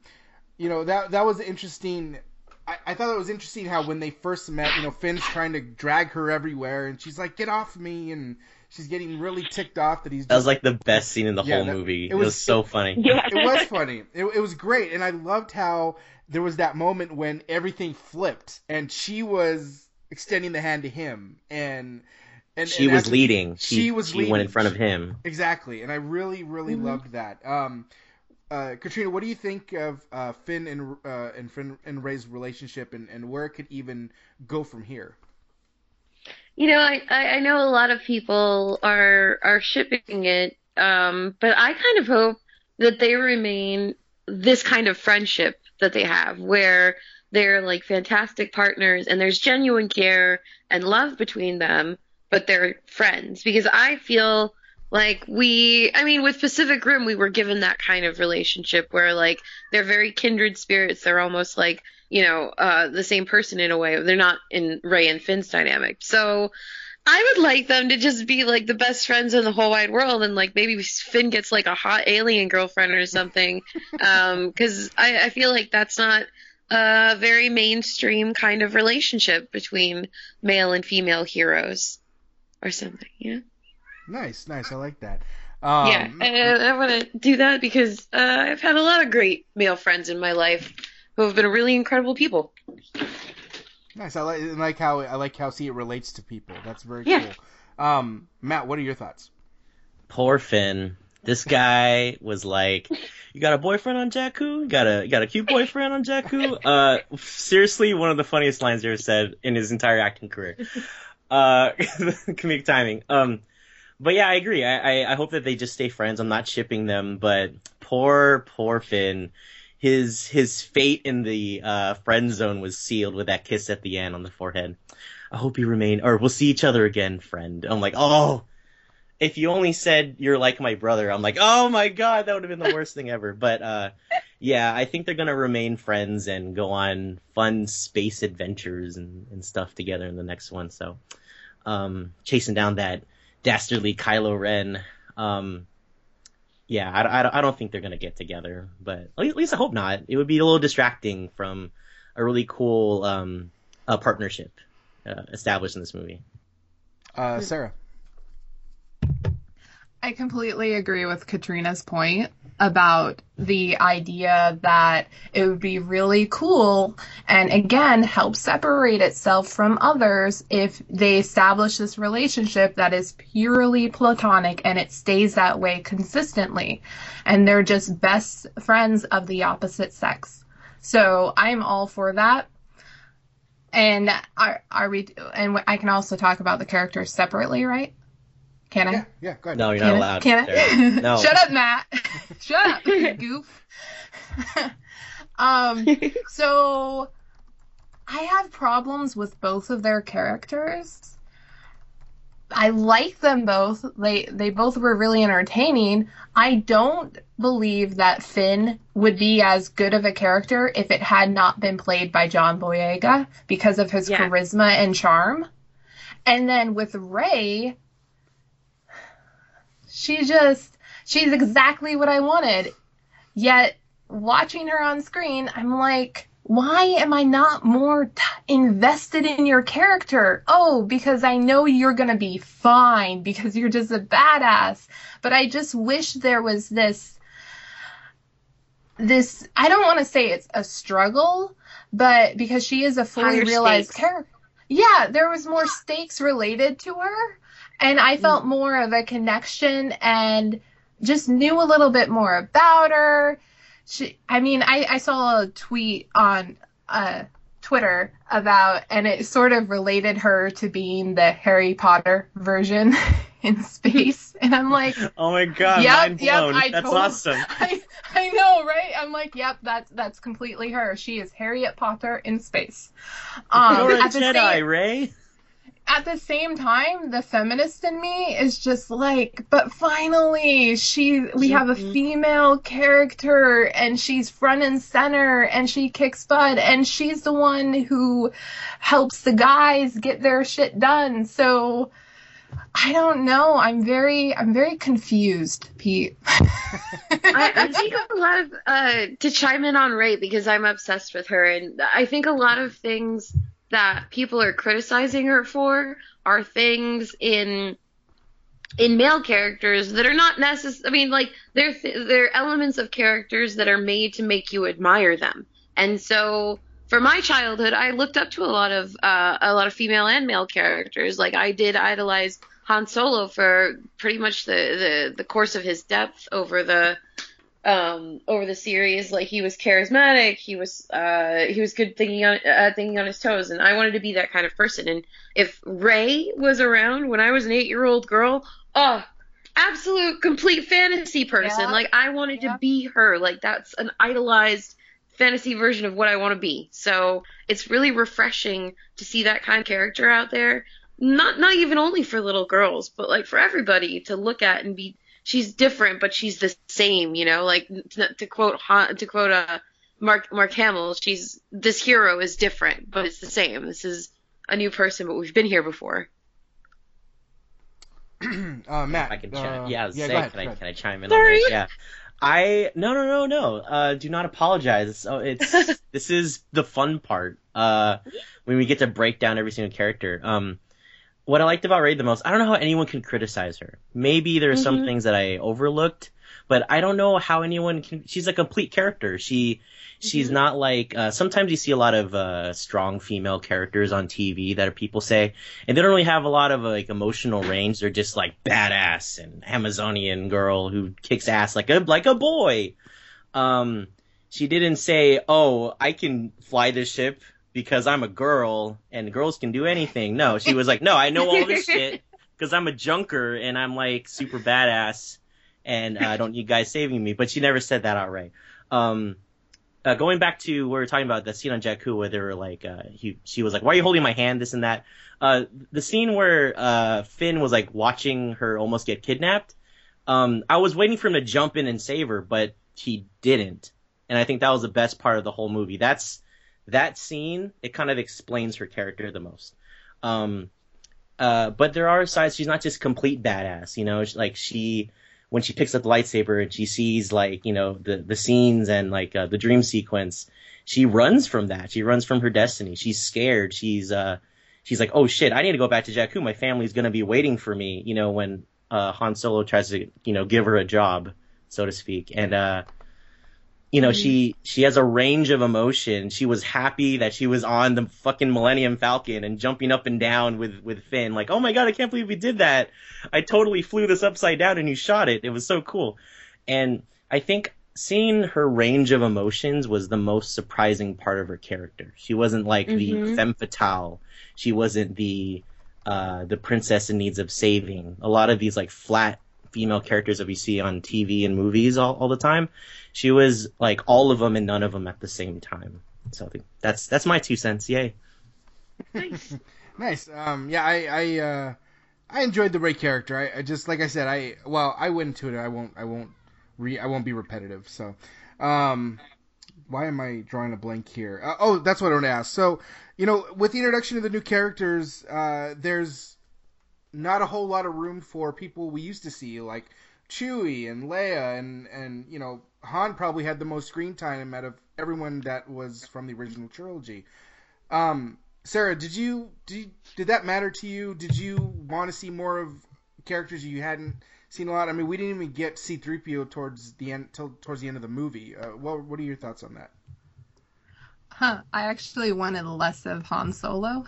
you know that that was interesting. I, I thought it was interesting how when they first met, you know, Finn's trying to drag her everywhere, and she's like, "Get off me!" and she's getting really ticked off that he's. That was like the best scene in the Yeah, whole that- movie. it It was- was, so funny. yeah. it was funny. It, it was great, and I loved how there was that moment when everything flipped, and she was extending the hand to him, and and she and was as- leading. She, she was she leading. went in front of him. Exactly, and I really, really Mhm. loved that. Um, uh, Katrina, what do you think of uh, Finn and uh, and Finn and Rey's relationship, and, and where it could even go from here? You know, I, I I know a lot of people are are shipping it, um, but I kind of hope that they remain this kind of friendship that they have, where they're like fantastic partners and there's genuine care and love between them, but they're friends. Because I feel like we, I mean, with Pacific Rim, we were given that kind of relationship where like they're very kindred spirits. They're almost like you know, uh, the same person in a way. They're not in Rey and Finn's dynamic. So I would like them to just be like the best friends in the whole wide world, and like maybe Finn gets like a hot alien girlfriend or something. [LAUGHS] Um, because I, I feel like that's not a very mainstream kind of relationship between male and female heroes or something. Yeah. Nice, nice. I like that. Um, yeah, and I want to do that because uh, I've had a lot of great male friends in my life who have been really incredible people. Nice. I like, I like how I like how see it relates to people. That's very Yeah. cool. Um, Matt, what are your thoughts? Poor Finn. This guy was like, "You got a boyfriend on Jakku? You got a you got a cute boyfriend on Jakku?" Uh, seriously, one of the funniest lines he ever said in his entire acting career. Uh, [LAUGHS] comedic timing. Um, but yeah, I agree. I, I I hope that they just stay friends. I'm not shipping them, but poor poor Finn. His his fate in the uh, friend zone was sealed with that kiss at the end on the forehead. I hope you remain, or we'll see each other again, friend. I'm like, oh, if you only said you're like my brother, I'm like, oh my god, that would have been the worst thing ever. But uh, yeah, I think they're gonna remain friends and go on fun space adventures and, and stuff together in the next one. So, um, chasing down that dastardly Kylo Ren. Um, yeah, I, I, I don't think they're gonna get together, but at least I hope not. It would be a little distracting from a really cool um, uh, partnership uh, established in this movie. Uh, Sarah. I completely agree with Katrina's point about the idea that it would be really cool and again help separate itself from others if they establish this relationship that is purely platonic and it stays that way consistently and they're just best friends of the opposite sex. So I'm all for that. And are, are we and I can also talk about the characters separately, right? Can I? Yeah, yeah, go ahead. No, you're Can not I- allowed. Can I? No. [LAUGHS] Shut up, Matt. [LAUGHS] Shut up, you [LAUGHS] goof. um, so I have problems with both of their characters. I like them both. They they both were really entertaining. I don't believe that Finn would be as good of a character if it had not been played by John Boyega because of his Yeah. charisma and charm. And then with Rey, she just she's exactly what I wanted. Yet watching her on screen, I'm like, why am I not more t- invested in your character? Oh, because I know you're going to be fine because you're just a badass. But I just wish there was this this I don't want to say it's a struggle, but because she is a fully Higher realized stakes. character. Yeah, there was more stakes related to her and I felt more of a connection and just knew a little bit more about her. She, I mean, I, I saw a tweet on uh, Twitter about, and it sort of related her to being the Harry Potter version [LAUGHS] in space, and I'm like, [LAUGHS] Oh my god, Yep, mind yep, blown. I That's told- awesome. [LAUGHS] I, I know, right? I'm like, yep, that's that's completely her. She is Harriet Potter in space. Um, You're a Jedi, same- Rey. At the same time, the feminist in me is just like, but finally, she, we have a female character and she's front and center and she kicks butt and she's the one who helps the guys get their shit done. So, I don't know. I'm very, I'm very confused, Pete. [LAUGHS] I, I think a lot of uh, to chime in on Rey because I'm obsessed with her, and I think a lot of things that people are criticizing her for are things in in male characters that are not necessary. I mean, like they're th- they're elements of characters that are made to make you admire them, and so. For my childhood, I looked up to a lot of uh, a lot of female and male characters. Like I did idolize Han Solo for pretty much the, the, the course of his depth over the um over the series like he was charismatic he was uh he was good thinking on uh, thinking on his toes and i wanted to be that kind of person. And if Rey was around when i was an eight year old girl oh absolute complete fantasy person. Yeah. like i wanted Yeah. to be her. Like that's an idolized fantasy version of what i want to be. So it's really refreshing to see that kind of character out there. Not not even only for little girls but like for everybody to look at and be she's different, but she's the same. You know, like to, to quote to quote uh, Mark Mark Hamill, she's this hero is different, but it's the same. This is a new person, but we've been here before. [CLEARS THROAT] uh, Matt. I can uh, chime. yeah, yeah, say, go ahead, can I can I chime in Sorry. on this? Yeah. I no no no no. Uh, do not apologize. So it's [LAUGHS] this is the fun part. Uh, when we get to break down every single character. Um, what I liked about Rey the most, I don't know how anyone can criticize her. Maybe there are some things that I overlooked, but I don't know how anyone can. She's a complete character. She she's Mhm. not like uh, sometimes you see a lot of uh, strong female characters on TV that people say, and they don't really have a lot of like emotional range. They're just like badass and Amazonian girl who kicks ass like a like a boy. Um, she didn't say, "Oh, I can fly this ship because I'm a girl and girls can do anything." No, she was like, "No, I know all this shit [LAUGHS] because I'm a junker and I'm like super badass and uh, I don't need guys saving me." But she never said that outright. Um, uh, going back to where we were talking about the scene on Jakku where they were like, uh, he, she was like, "Why are you holding my hand?" This and that. Uh, the scene where uh, Finn was like watching her almost get kidnapped. Um, I was waiting for him to jump in and save her, but he didn't, and I think that was the best part of the whole movie. That's that scene. It kind of explains her character the most. Um, uh, but there are sides. She's not just complete badass, you know. Like she, when she picks up the lightsaber and she sees like you know the the scenes and like uh, the dream sequence, she runs from that. She runs from her destiny. She's scared. She's uh, she's like, oh shit, I need to go back to Jakku. My family's gonna be waiting for me. You know when uh, Han Solo tries to you know give her a job, so to speak, and uh, you know, she she has a range of emotion. She was happy that she was on the fucking Millennium Falcon and jumping up and down with with Finn, like, oh my god, I can't believe we did that. I totally flew this upside down and you shot it. It was so cool. And I think seeing her range of emotions was the most surprising part of her character. She wasn't like the Mhm. femme fatale. She wasn't the uh, the princess in needs of saving. A lot of these like flat female characters that we see on TV and movies all, all the time. She was like all of them and none of them at the same time. So that's that's my two cents. Yay! Nice. [LAUGHS] Nice. Um, yeah, I I uh, I enjoyed the Rey character. I, I just like I said, I well, I went into it. I won't I won't re I won't be repetitive. So, um, why am I drawing a blank here? Uh, oh, that's what I want to ask. So, you know, with the introduction of the new characters, uh, there's not a whole lot of room for people we used to see, like Chewie and Leia, and and you know, Han probably had the most screen time out of everyone that was from the original trilogy. Um, Sarah, did you did you, did that matter to you? Did you want to see more of characters you hadn't seen a lot? I mean, we didn't even get C-3PO towards the end till, towards the end of the movie. Uh, what what are your thoughts on that? Huh, I actually wanted less of Han Solo.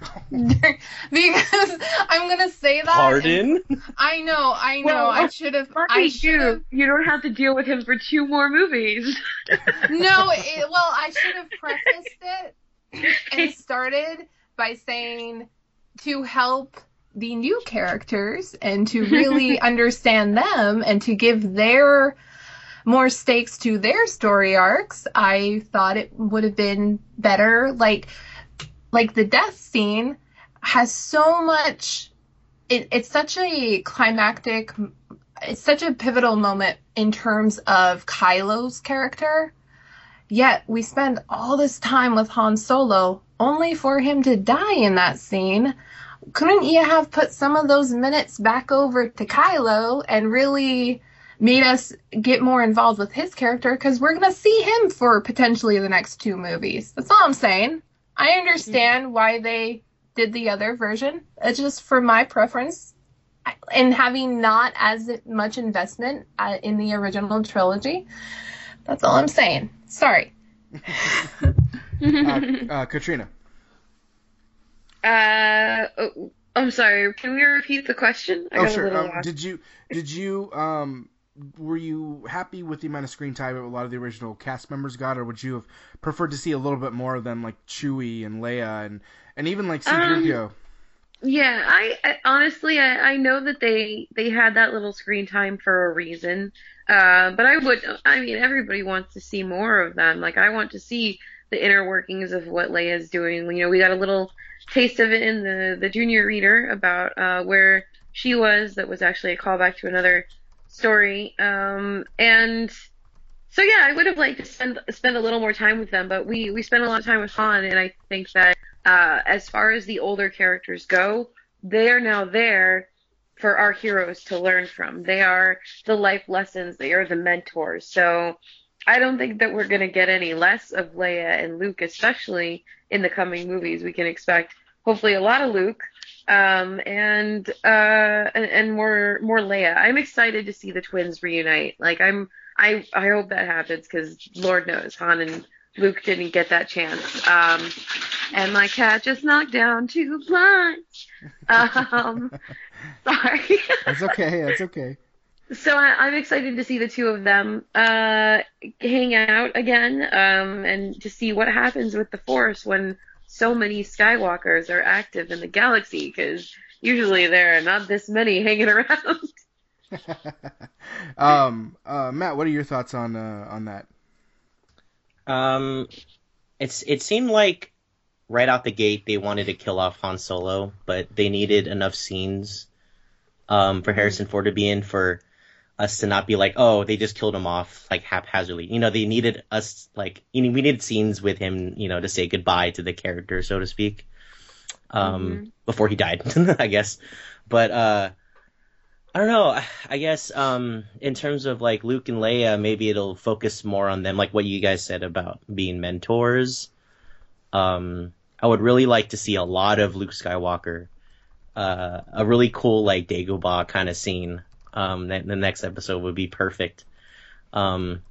[LAUGHS] because I'm gonna say that. Pardon? I know, I know. Well, I should have. I Lucky should you, you don't have to deal with him for two more movies. [LAUGHS] No, it, well, I should have prefaced it and [LAUGHS] started by saying to help the new characters and to really understand them and to give their more stakes to their story arcs, I thought it would have been better. Like, like the death scene has so much. It, it's such a climactic. It's such a pivotal moment in terms of Kylo's character. Yet we spend all this time with Han Solo only for him to die in that scene. Couldn't you have put some of those minutes back over to Kylo and really made us get more involved with his character? Because we're going to see him for potentially the next two movies. That's all I'm saying. I understand why they did the other version. It's just for my preference. I- And having not as much investment uh, in the original trilogy, that's all I'm saying. Sorry. [LAUGHS] Uh, uh, Katrina. Uh, oh, I'm sorry. Can we repeat the question? I Oh got sure. little Um, did you did you um were you happy with the amount of screen time that a lot of the original cast members got, or would you have preferred to see a little bit more of them, like Chewie and Leia, and and even like C-3PO? Yeah, I, I honestly I, I know that they they had that little screen time for a reason. Uh, but I would I mean everybody wants to see more of them. Like I want to see the inner workings of what Leia's doing. You know, we got a little taste of it in the the junior reader about uh, where she was. That was actually a callback to another story. Um, and so yeah, I would have liked to spend spend a little more time with them. But we we spent a lot of time with Han, and I think that uh, as far as the older characters go, they are now there for our heroes to learn from. They are the life lessons. They are the mentors. So I don't think that we're going to get any less of Leia and Luke, especially in the coming movies. We can expect hopefully a lot of Luke um, and uh, and, and more more Leia. I'm excited to see the twins reunite. Like I'm I I hope that happens because Lord knows Han and Luke didn't get that chance. Um, and my cat just knocked down two blinds. Um, [LAUGHS] sorry. That's okay. That's okay. So I, I'm excited to see the two of them uh, hang out again um, and to see what happens with the Force when so many Skywalkers are active in the galaxy because usually there are not this many [LAUGHS] hanging around. [LAUGHS] um, uh, Matt, what are your thoughts on uh, on that? Um, it's it seemed like right out the gate they wanted to kill off Han Solo, but they needed enough scenes um, for Harrison Ford to be in for us to not be like, oh, they just killed him off like haphazardly. You know, they needed us like you know, we needed scenes with him, you know, to say goodbye to the character, so to speak, um, Mhm. before he died, [LAUGHS] I guess. But uh, I don't know. I- I guess um, in terms of like Luke and Leia, maybe it'll focus more on them, like what you guys said about being mentors. Um, I would really like to see a lot of Luke Skywalker, uh, a really cool like Dagobah kind of scene. Um, that the next episode would be perfect. Um,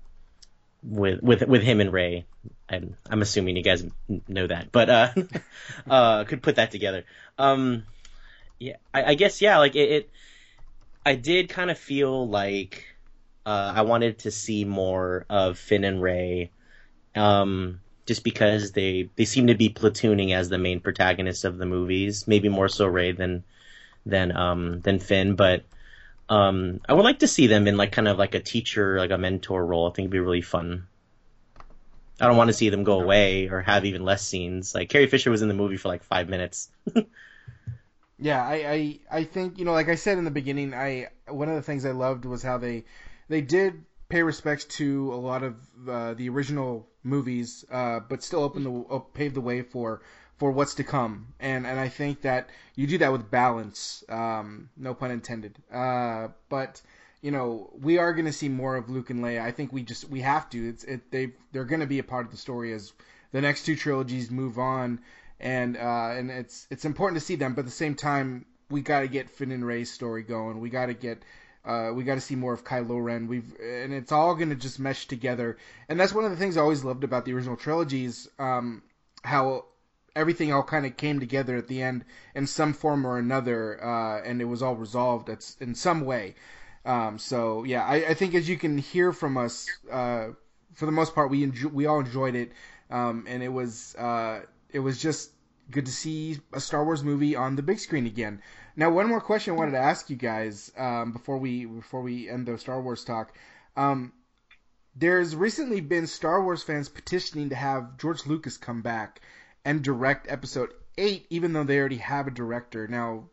with with with him and Rey, and I'm assuming you guys know that, but uh, [LAUGHS] uh, could put that together. Um, yeah, I, I guess yeah, like it, it I did kind of feel like uh, I wanted to see more of Finn and Rey, um, just because they they seem to be platooning as the main protagonists of the movies. Maybe more so Rey than than um than Finn, but um, I would like to see them in like kind of like a teacher, like a mentor role. I think it'd be really fun. I don't want to see them go away or have even less scenes. Like Carrie Fisher was in the movie for like five minutes. [LAUGHS] Yeah, I, I I think you know, like I said in the beginning, I one of the things I loved was how they they did pay respects to a lot of uh, the original movies, uh, but still open the op- pave the way for for what's to come. And and I think that you do that with balance, um, no pun intended. Uh, but you know, we are going to see more of Luke and Leia. I think we just we have to. It's it they they're going to be a part of the story as the next two trilogies move on and uh, and it's it's important to see them, but at the same time, we got to get Finn and Rey's story going. We got to get uh, we got to see more of Kylo Ren. We've and it's all going to just mesh together. And that's one of the things I always loved about the original trilogies, um, how everything all kind of came together at the end in some form or another, uh, and it was all resolved at, in some way. Um, so yeah, I, I think as you can hear from us, uh, for the most part, we we all enjoyed it, um, and it was uh, it was just good to see a Star Wars movie on the big screen again. Now, one more question I wanted to ask you guys um, before we before we end the Star Wars talk. Um, there's recently been Star Wars fans petitioning to have George Lucas come back and direct Episode Eight, even though they already have a director. Now,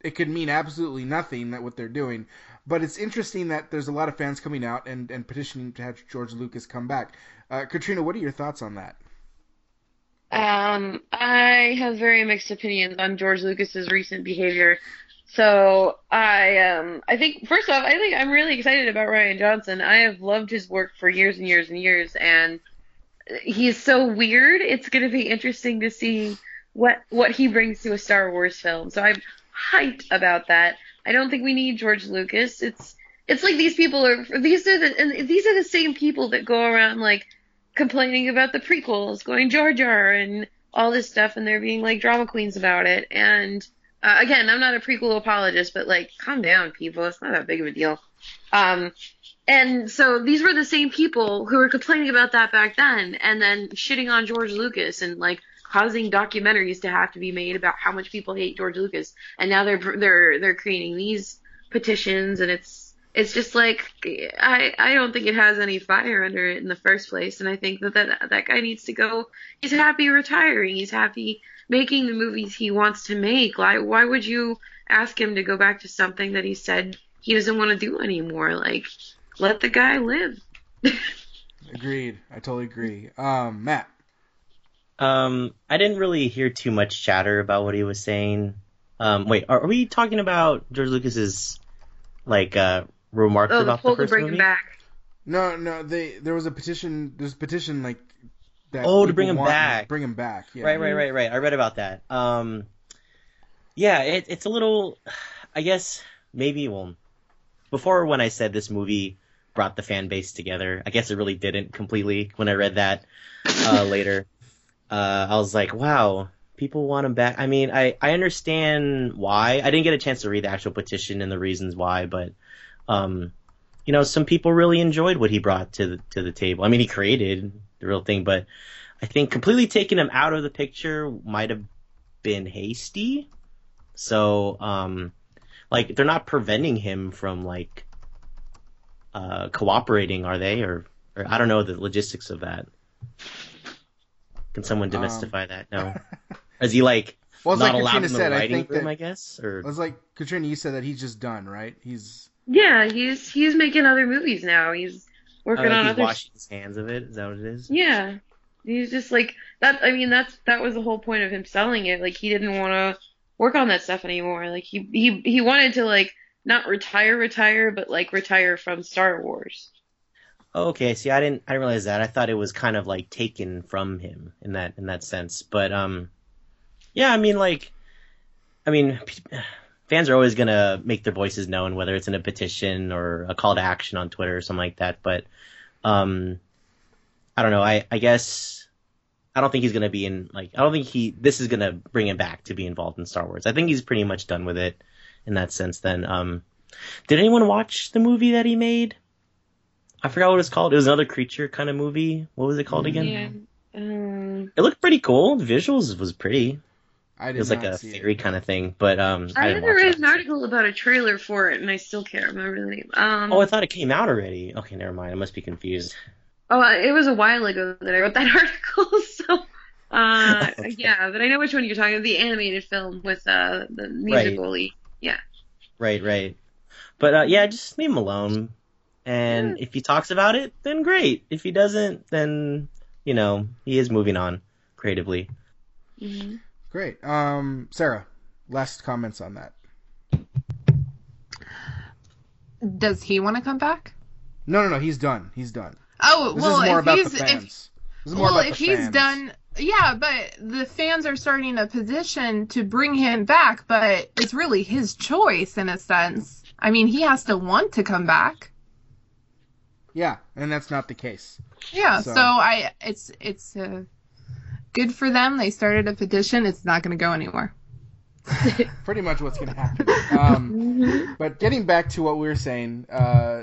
it could mean absolutely nothing that what they're doing, but it's interesting that there's a lot of fans coming out and, and petitioning to have George Lucas come back. Uh, Katrina, what are your thoughts on that? Um, I have very mixed opinions on George Lucas's recent behavior. So I um I think first off, I think I'm really excited about Rian Johnson. I have loved his work for years and years and years, and he's so weird. It's going to be interesting to see what what he brings to a Star Wars film. So I'm hyped about that. I don't think we need George Lucas. It's it's like these people are these are the and these are the same people that go around like complaining about the prequels, going Jar Jar and all this stuff, and they're being like drama queens about it. And uh, again, I'm not a prequel apologist, but like, calm down, people. It's not that big of a deal. Um, and so these were the same people who were complaining about that back then, and then shitting on George Lucas and like causing documentaries to have to be made about how much people hate George Lucas. And now they're they're they're creating these petitions, and it's it's just like I I don't think it has any fire under it in the first place, and I think that that, that guy needs to go. He's happy retiring. He's happy making the movies he wants to make. Why why would you ask him to go back to something that he said he doesn't want to do anymore? Like let the guy live. Agreed. I totally agree. Um, Matt. Um, I didn't really hear too much chatter about what he was saying. Um, wait, are, are we talking about George Lucas's like uh remarks Oh, the about pull the to first bring movie? him back. No, no. They there was a petition. There's a petition like that. Oh, to bring him back. Bring him back. Yeah. Right, right, right, right. I read about that. Um, yeah, it, it's a little. I guess maybe well, before when I said this movie brought the fan base together, I guess it really didn't completely. When I read that uh, [LAUGHS] later, uh, I was like, wow, people want him back. I mean, I I understand why. I didn't get a chance to read the actual petition and the reasons why, but um, you know, some people really enjoyed what he brought to the to the table. I mean, he created the real thing, but I think completely taking him out of the picture might have been hasty. So, um, like they're not preventing him from like uh, cooperating, are they? Or, or I don't know the logistics of that. Can someone Um, demystify that? No. [LAUGHS] Is he like Well, it's not like allowed Katrina in the said. I think room? that I guess, or it was like Katrina. You said that he's just done, right? He's Yeah, he's he's making other movies now. He's working uh, on he's other. washing his hands of it. Is that what it is? Yeah, he's just like that. I mean, that's that was the whole point of him selling it. Like he didn't want to work on that stuff anymore. Like he he he wanted to like not retire, retire, but like retire from Star Wars. Okay. See, I didn't I didn't realize that. I thought it was kind of like taken from him in that in that sense. But um, yeah. I mean, like, I mean, fans are always gonna make their voices known, whether it's in a petition or a call to action on Twitter or something like that. But um, I don't know. I I guess I don't think he's gonna be in like I don't think he this is gonna bring him back to be involved in Star Wars. I think he's pretty much done with it in that sense. Then um, did anyone watch the movie that he made? I forgot what it was called. It was another creature kind of movie. What was it called again? Yeah. Um, It looked pretty cool. The visuals was pretty. I did It was like a see fairy it. kind of thing, but um, I I had didn't watch read it. an article about a trailer for it, and I still can't remember the name. Um, Oh, I thought it came out already. Okay, never mind. I must be confused. Oh, it was a while ago that I wrote that [LAUGHS] article, so uh, [LAUGHS] Okay. yeah, but I know which one you're talking about. The animated film with uh, the musical Yeah. Right, right. But uh, yeah, just leave him alone. And if he talks about it, then great. If he doesn't, then you know he is moving on creatively. hmm Great. Um, Sarah, last comments on that. Does he want to come back? No, no, no. He's done. He's done. Oh, This well, is more if about he's the if fans. this is more well, about if the he's fans. done, yeah, but the fans are starting a petition to bring him back, but it's really his choice in a sense. I mean, he has to want to come back. Yeah, and that's not the case. Yeah, So- so, I it's it's uh, good for them. They started a petition. It's not going to go anywhere. [LAUGHS] Pretty much what's going to happen. Um, Mm-hmm. but getting back to what we were saying, uh,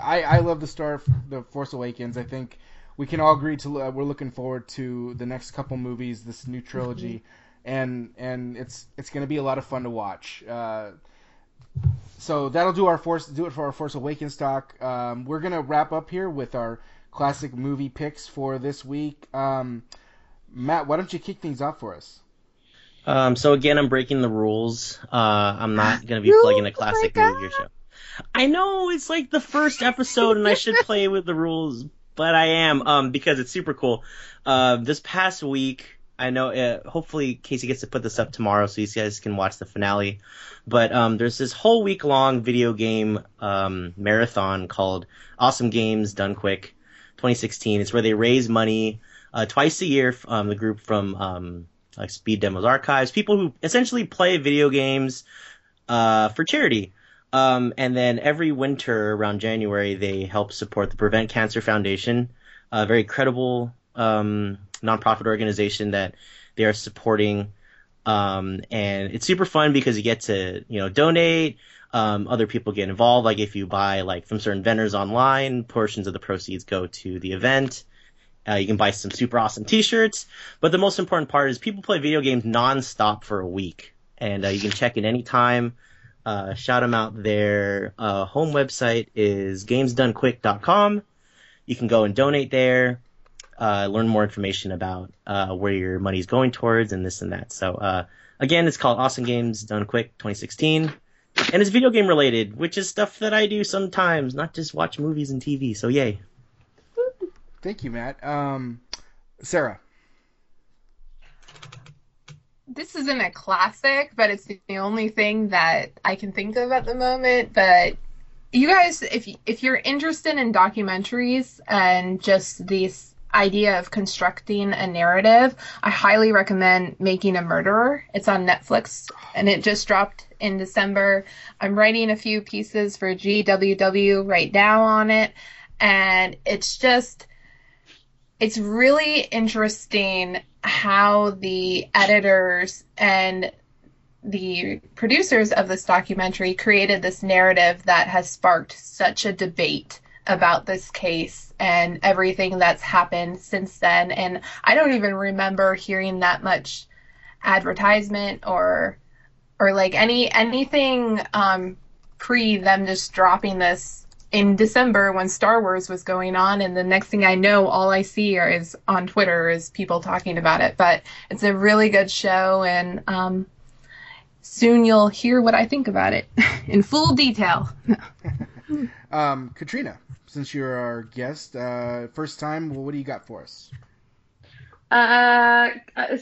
I I love the Star the Force Awakens. I think we can all agree to uh, we're looking forward to the next couple movies, this new trilogy, and and it's it's going to be a lot of fun to watch. Uh, so that'll do our force do it for our Force Awakens talk. Um, we're gonna wrap up here with our classic movie picks for this week. Um, Matt, why don't you kick things off for us? Um, so again, I'm breaking the rules. Uh, I'm not gonna be You- plugging a classic my movie or show. I know it's like the first episode, and I should play with the rules, but I am um because it's super cool. Uh, this past week, I know. Uh, hopefully, Casey gets to put this up tomorrow, so you guys can watch the finale. But um, there's this whole week long video game um, marathon called Awesome Games Done Quick 2016. It's where they raise money uh, twice a year. Um, the group from um, like Speed Demos Archives, people who essentially play video games uh, for charity. Um, and then every winter around January, they help support the Prevent Cancer Foundation, a very credible um, nonprofit organization that they are supporting. Um, and it's super fun because you get to you know donate. Um, other people get involved. Like if you buy like from certain vendors online, portions of the proceeds go to the event. Uh, you can buy some super awesome T-shirts. But the most important part is people play video games nonstop for a week, and uh, you can check in anytime. Uh, shout them out. Their uh, home website is gamesdonequick.com. You can go and donate there, uh, learn more information about uh, where your money's going towards, and this and that. So uh, again, it's called Awesome Games Done Quick 2016, and it's video game related, which is stuff that I do sometimes, not just watch movies and TV. So yay! Thank you, Matt. Um, Sarah. This isn't a classic, but it's the only thing that I can think of at the moment. But you guys, if if you're interested in documentaries and just this idea of constructing a narrative, I highly recommend Making a Murderer. It's on Netflix and it just dropped in December. I'm writing a few pieces for GWW right now on it, and it's just it's really interesting how the editors and the producers of this documentary created this narrative that has sparked such a debate about this case and everything that's happened since then. And I don't even remember hearing that much advertisement or or like any anything um, pre them just dropping this in December when Star Wars was going on, and the next thing I know, all I see are, is on Twitter is people talking about it. But it's a really good show, and um, soon you'll hear what I think about it [LAUGHS] in full detail. [LAUGHS] Um, Katrina, since you're our guest, uh, first time, well, what do you got for us? Uh,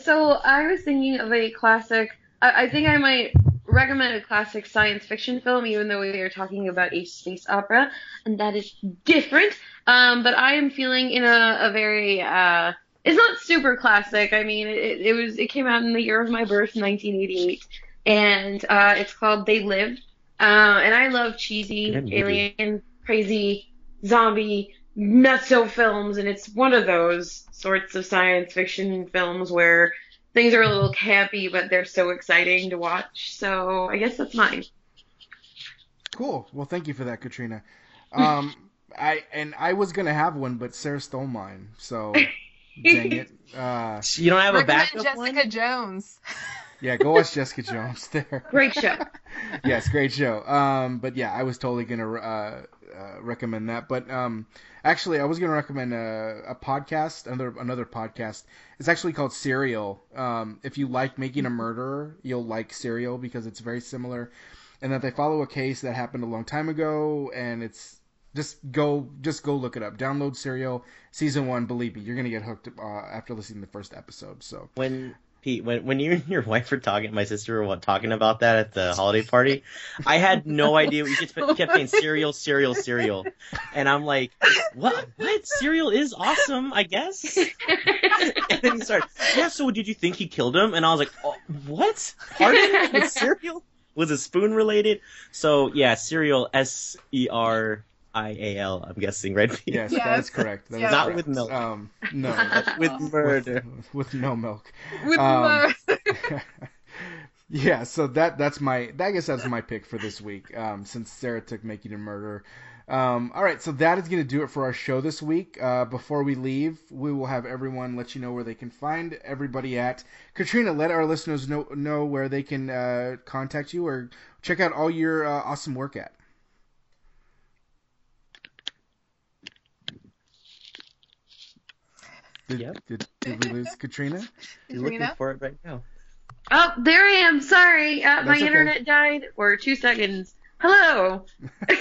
so I was thinking of a classic. I, I think I might recommend a classic science fiction film, even though we are talking about a space opera, and that is different. Um, but I am feeling in a, a very uh, it's not super classic. I mean, it, it was it came out in the year of my birth, 1988, and uh, it's called They Live. Uh, and I love cheesy alien, crazy zombie nutso films, and it's one of those sorts of science fiction films where things are a little campy, but they're so exciting to watch. So I guess that's mine. Cool. Well, thank you for that, Katrina. Um, [LAUGHS] I and I was gonna have one, but Sarah stole mine, so [LAUGHS] dang it. Uh, [LAUGHS] You don't have a Recommend backup Jessica one? Jones. yeah, go watch Jessica Jones there. Great show. yes, great show. Um, but yeah, I was totally gonna uh, uh, recommend that. But um, actually, I was gonna recommend a, a podcast, another another podcast. It's actually called Serial. Um, if you like making a murderer, you'll like Serial because it's very similar, and that they follow a case that happened a long time ago, and it's just go just go look it up. Download Serial season one. Believe me, you're gonna get hooked uh, after listening to the first episode. So When Pete, when when you and your [LAUGHS] wife were talking, my sister were talking about that at the holiday party, I had no idea. We just [LAUGHS] kept saying cereal, cereal, cereal, and I'm like, what? What? Cereal is awesome, I guess. [LAUGHS] And then he started, yeah. So did you think he killed him? And I was like, oh, what? Pardon? With cereal? Was a spoon related? So yeah, cereal. S E R I A L. I'm guessing, right? Pete? [LAUGHS] yes, Yes. that is correct. That is Yeah. Not correct. with milk. Um, no, [LAUGHS] With murder. with, with no milk. With Um, the- [LAUGHS] yeah, so that that's my I guess that's my pick for this week. Um, since Sarah took making a murder. Um, all right, so that is going to do it for our show this week. Uh, before we leave, we will have everyone let you know where they can find everybody at. Katrina, let our listeners know know where they can uh, contact you or check out all your uh, awesome work at. Did, Yep. did, did we lose Katrina? [LAUGHS] You're looking Katrina? for it right now. Oh, there I am. Sorry, uh, my okay. internet died for two seconds. Hello. [LAUGHS]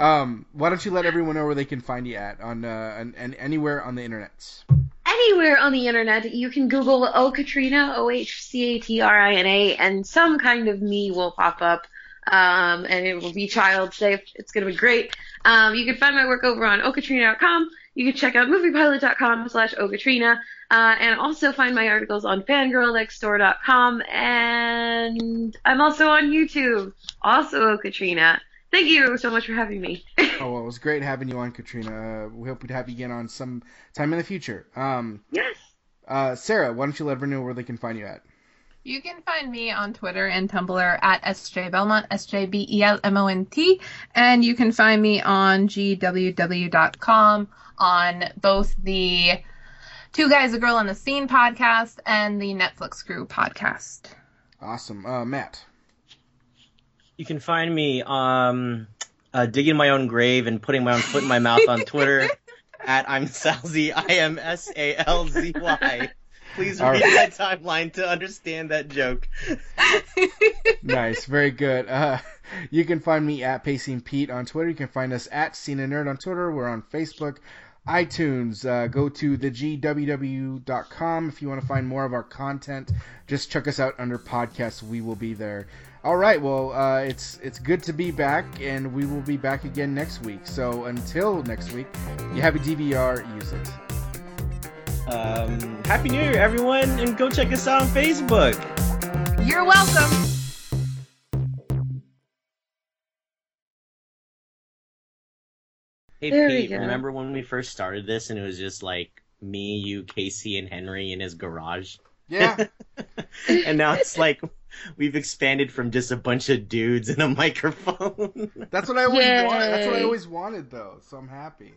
Um, why don't you let everyone know where they can find you at on uh, and, and anywhere on the internet? Anywhere on the internet, you can Google Oh Katrina, O H C A T R I N A, and some kind of me will pop up. Um, and it will be child safe. It's going to be great. Um, you can find my work over on okatrina.com. You can check out moviepilot.com slash okatrina. Uh, and also find my articles on fangirlnextdoor.com. And I'm also on YouTube. Also Okatrina. Thank you so much for having me. [LAUGHS] Oh, well, it was great having you on, Katrina. Uh, we hope to have you again on some time in the future. Um, yes. uh, Sarah, why don't you let everyone know where they can find you at? You can find me on Twitter and Tumblr at SJ Belmont, S J B E L M O N T, and you can find me on GWW.com on both the Two Guys, a Girl on the Scene podcast and the Netflix Crew podcast. Awesome, uh, Matt. You can find me um, uh, digging my own grave and putting my own foot in my mouth on Twitter [LAUGHS] at I'm Salzy, I M S A L Z Y. Please read right. my timeline to understand that joke. [LAUGHS] nice, very good. Uh, you can find me at Pacing Pete on Twitter. You can find us at Cena Nerd on Twitter. We're on Facebook, iTunes. Uh, go to thegww.com if you want to find more of our content. Just check us out under podcasts. We will be there. All right. Well, uh, it's it's good to be back, and we will be back again next week. So until next week, you have a DVR. Use it. Um, Happy New Year, everyone, and go check us out on Facebook. You're welcome. Hey, There Pete, remember when we first started this and it was just like me, you, Casey, and Henry in his garage? Yeah. [LAUGHS] and now it's like we've expanded from just a bunch of dudes and a microphone. That's what I always wanted. That's what I always wanted, though. So I'm happy.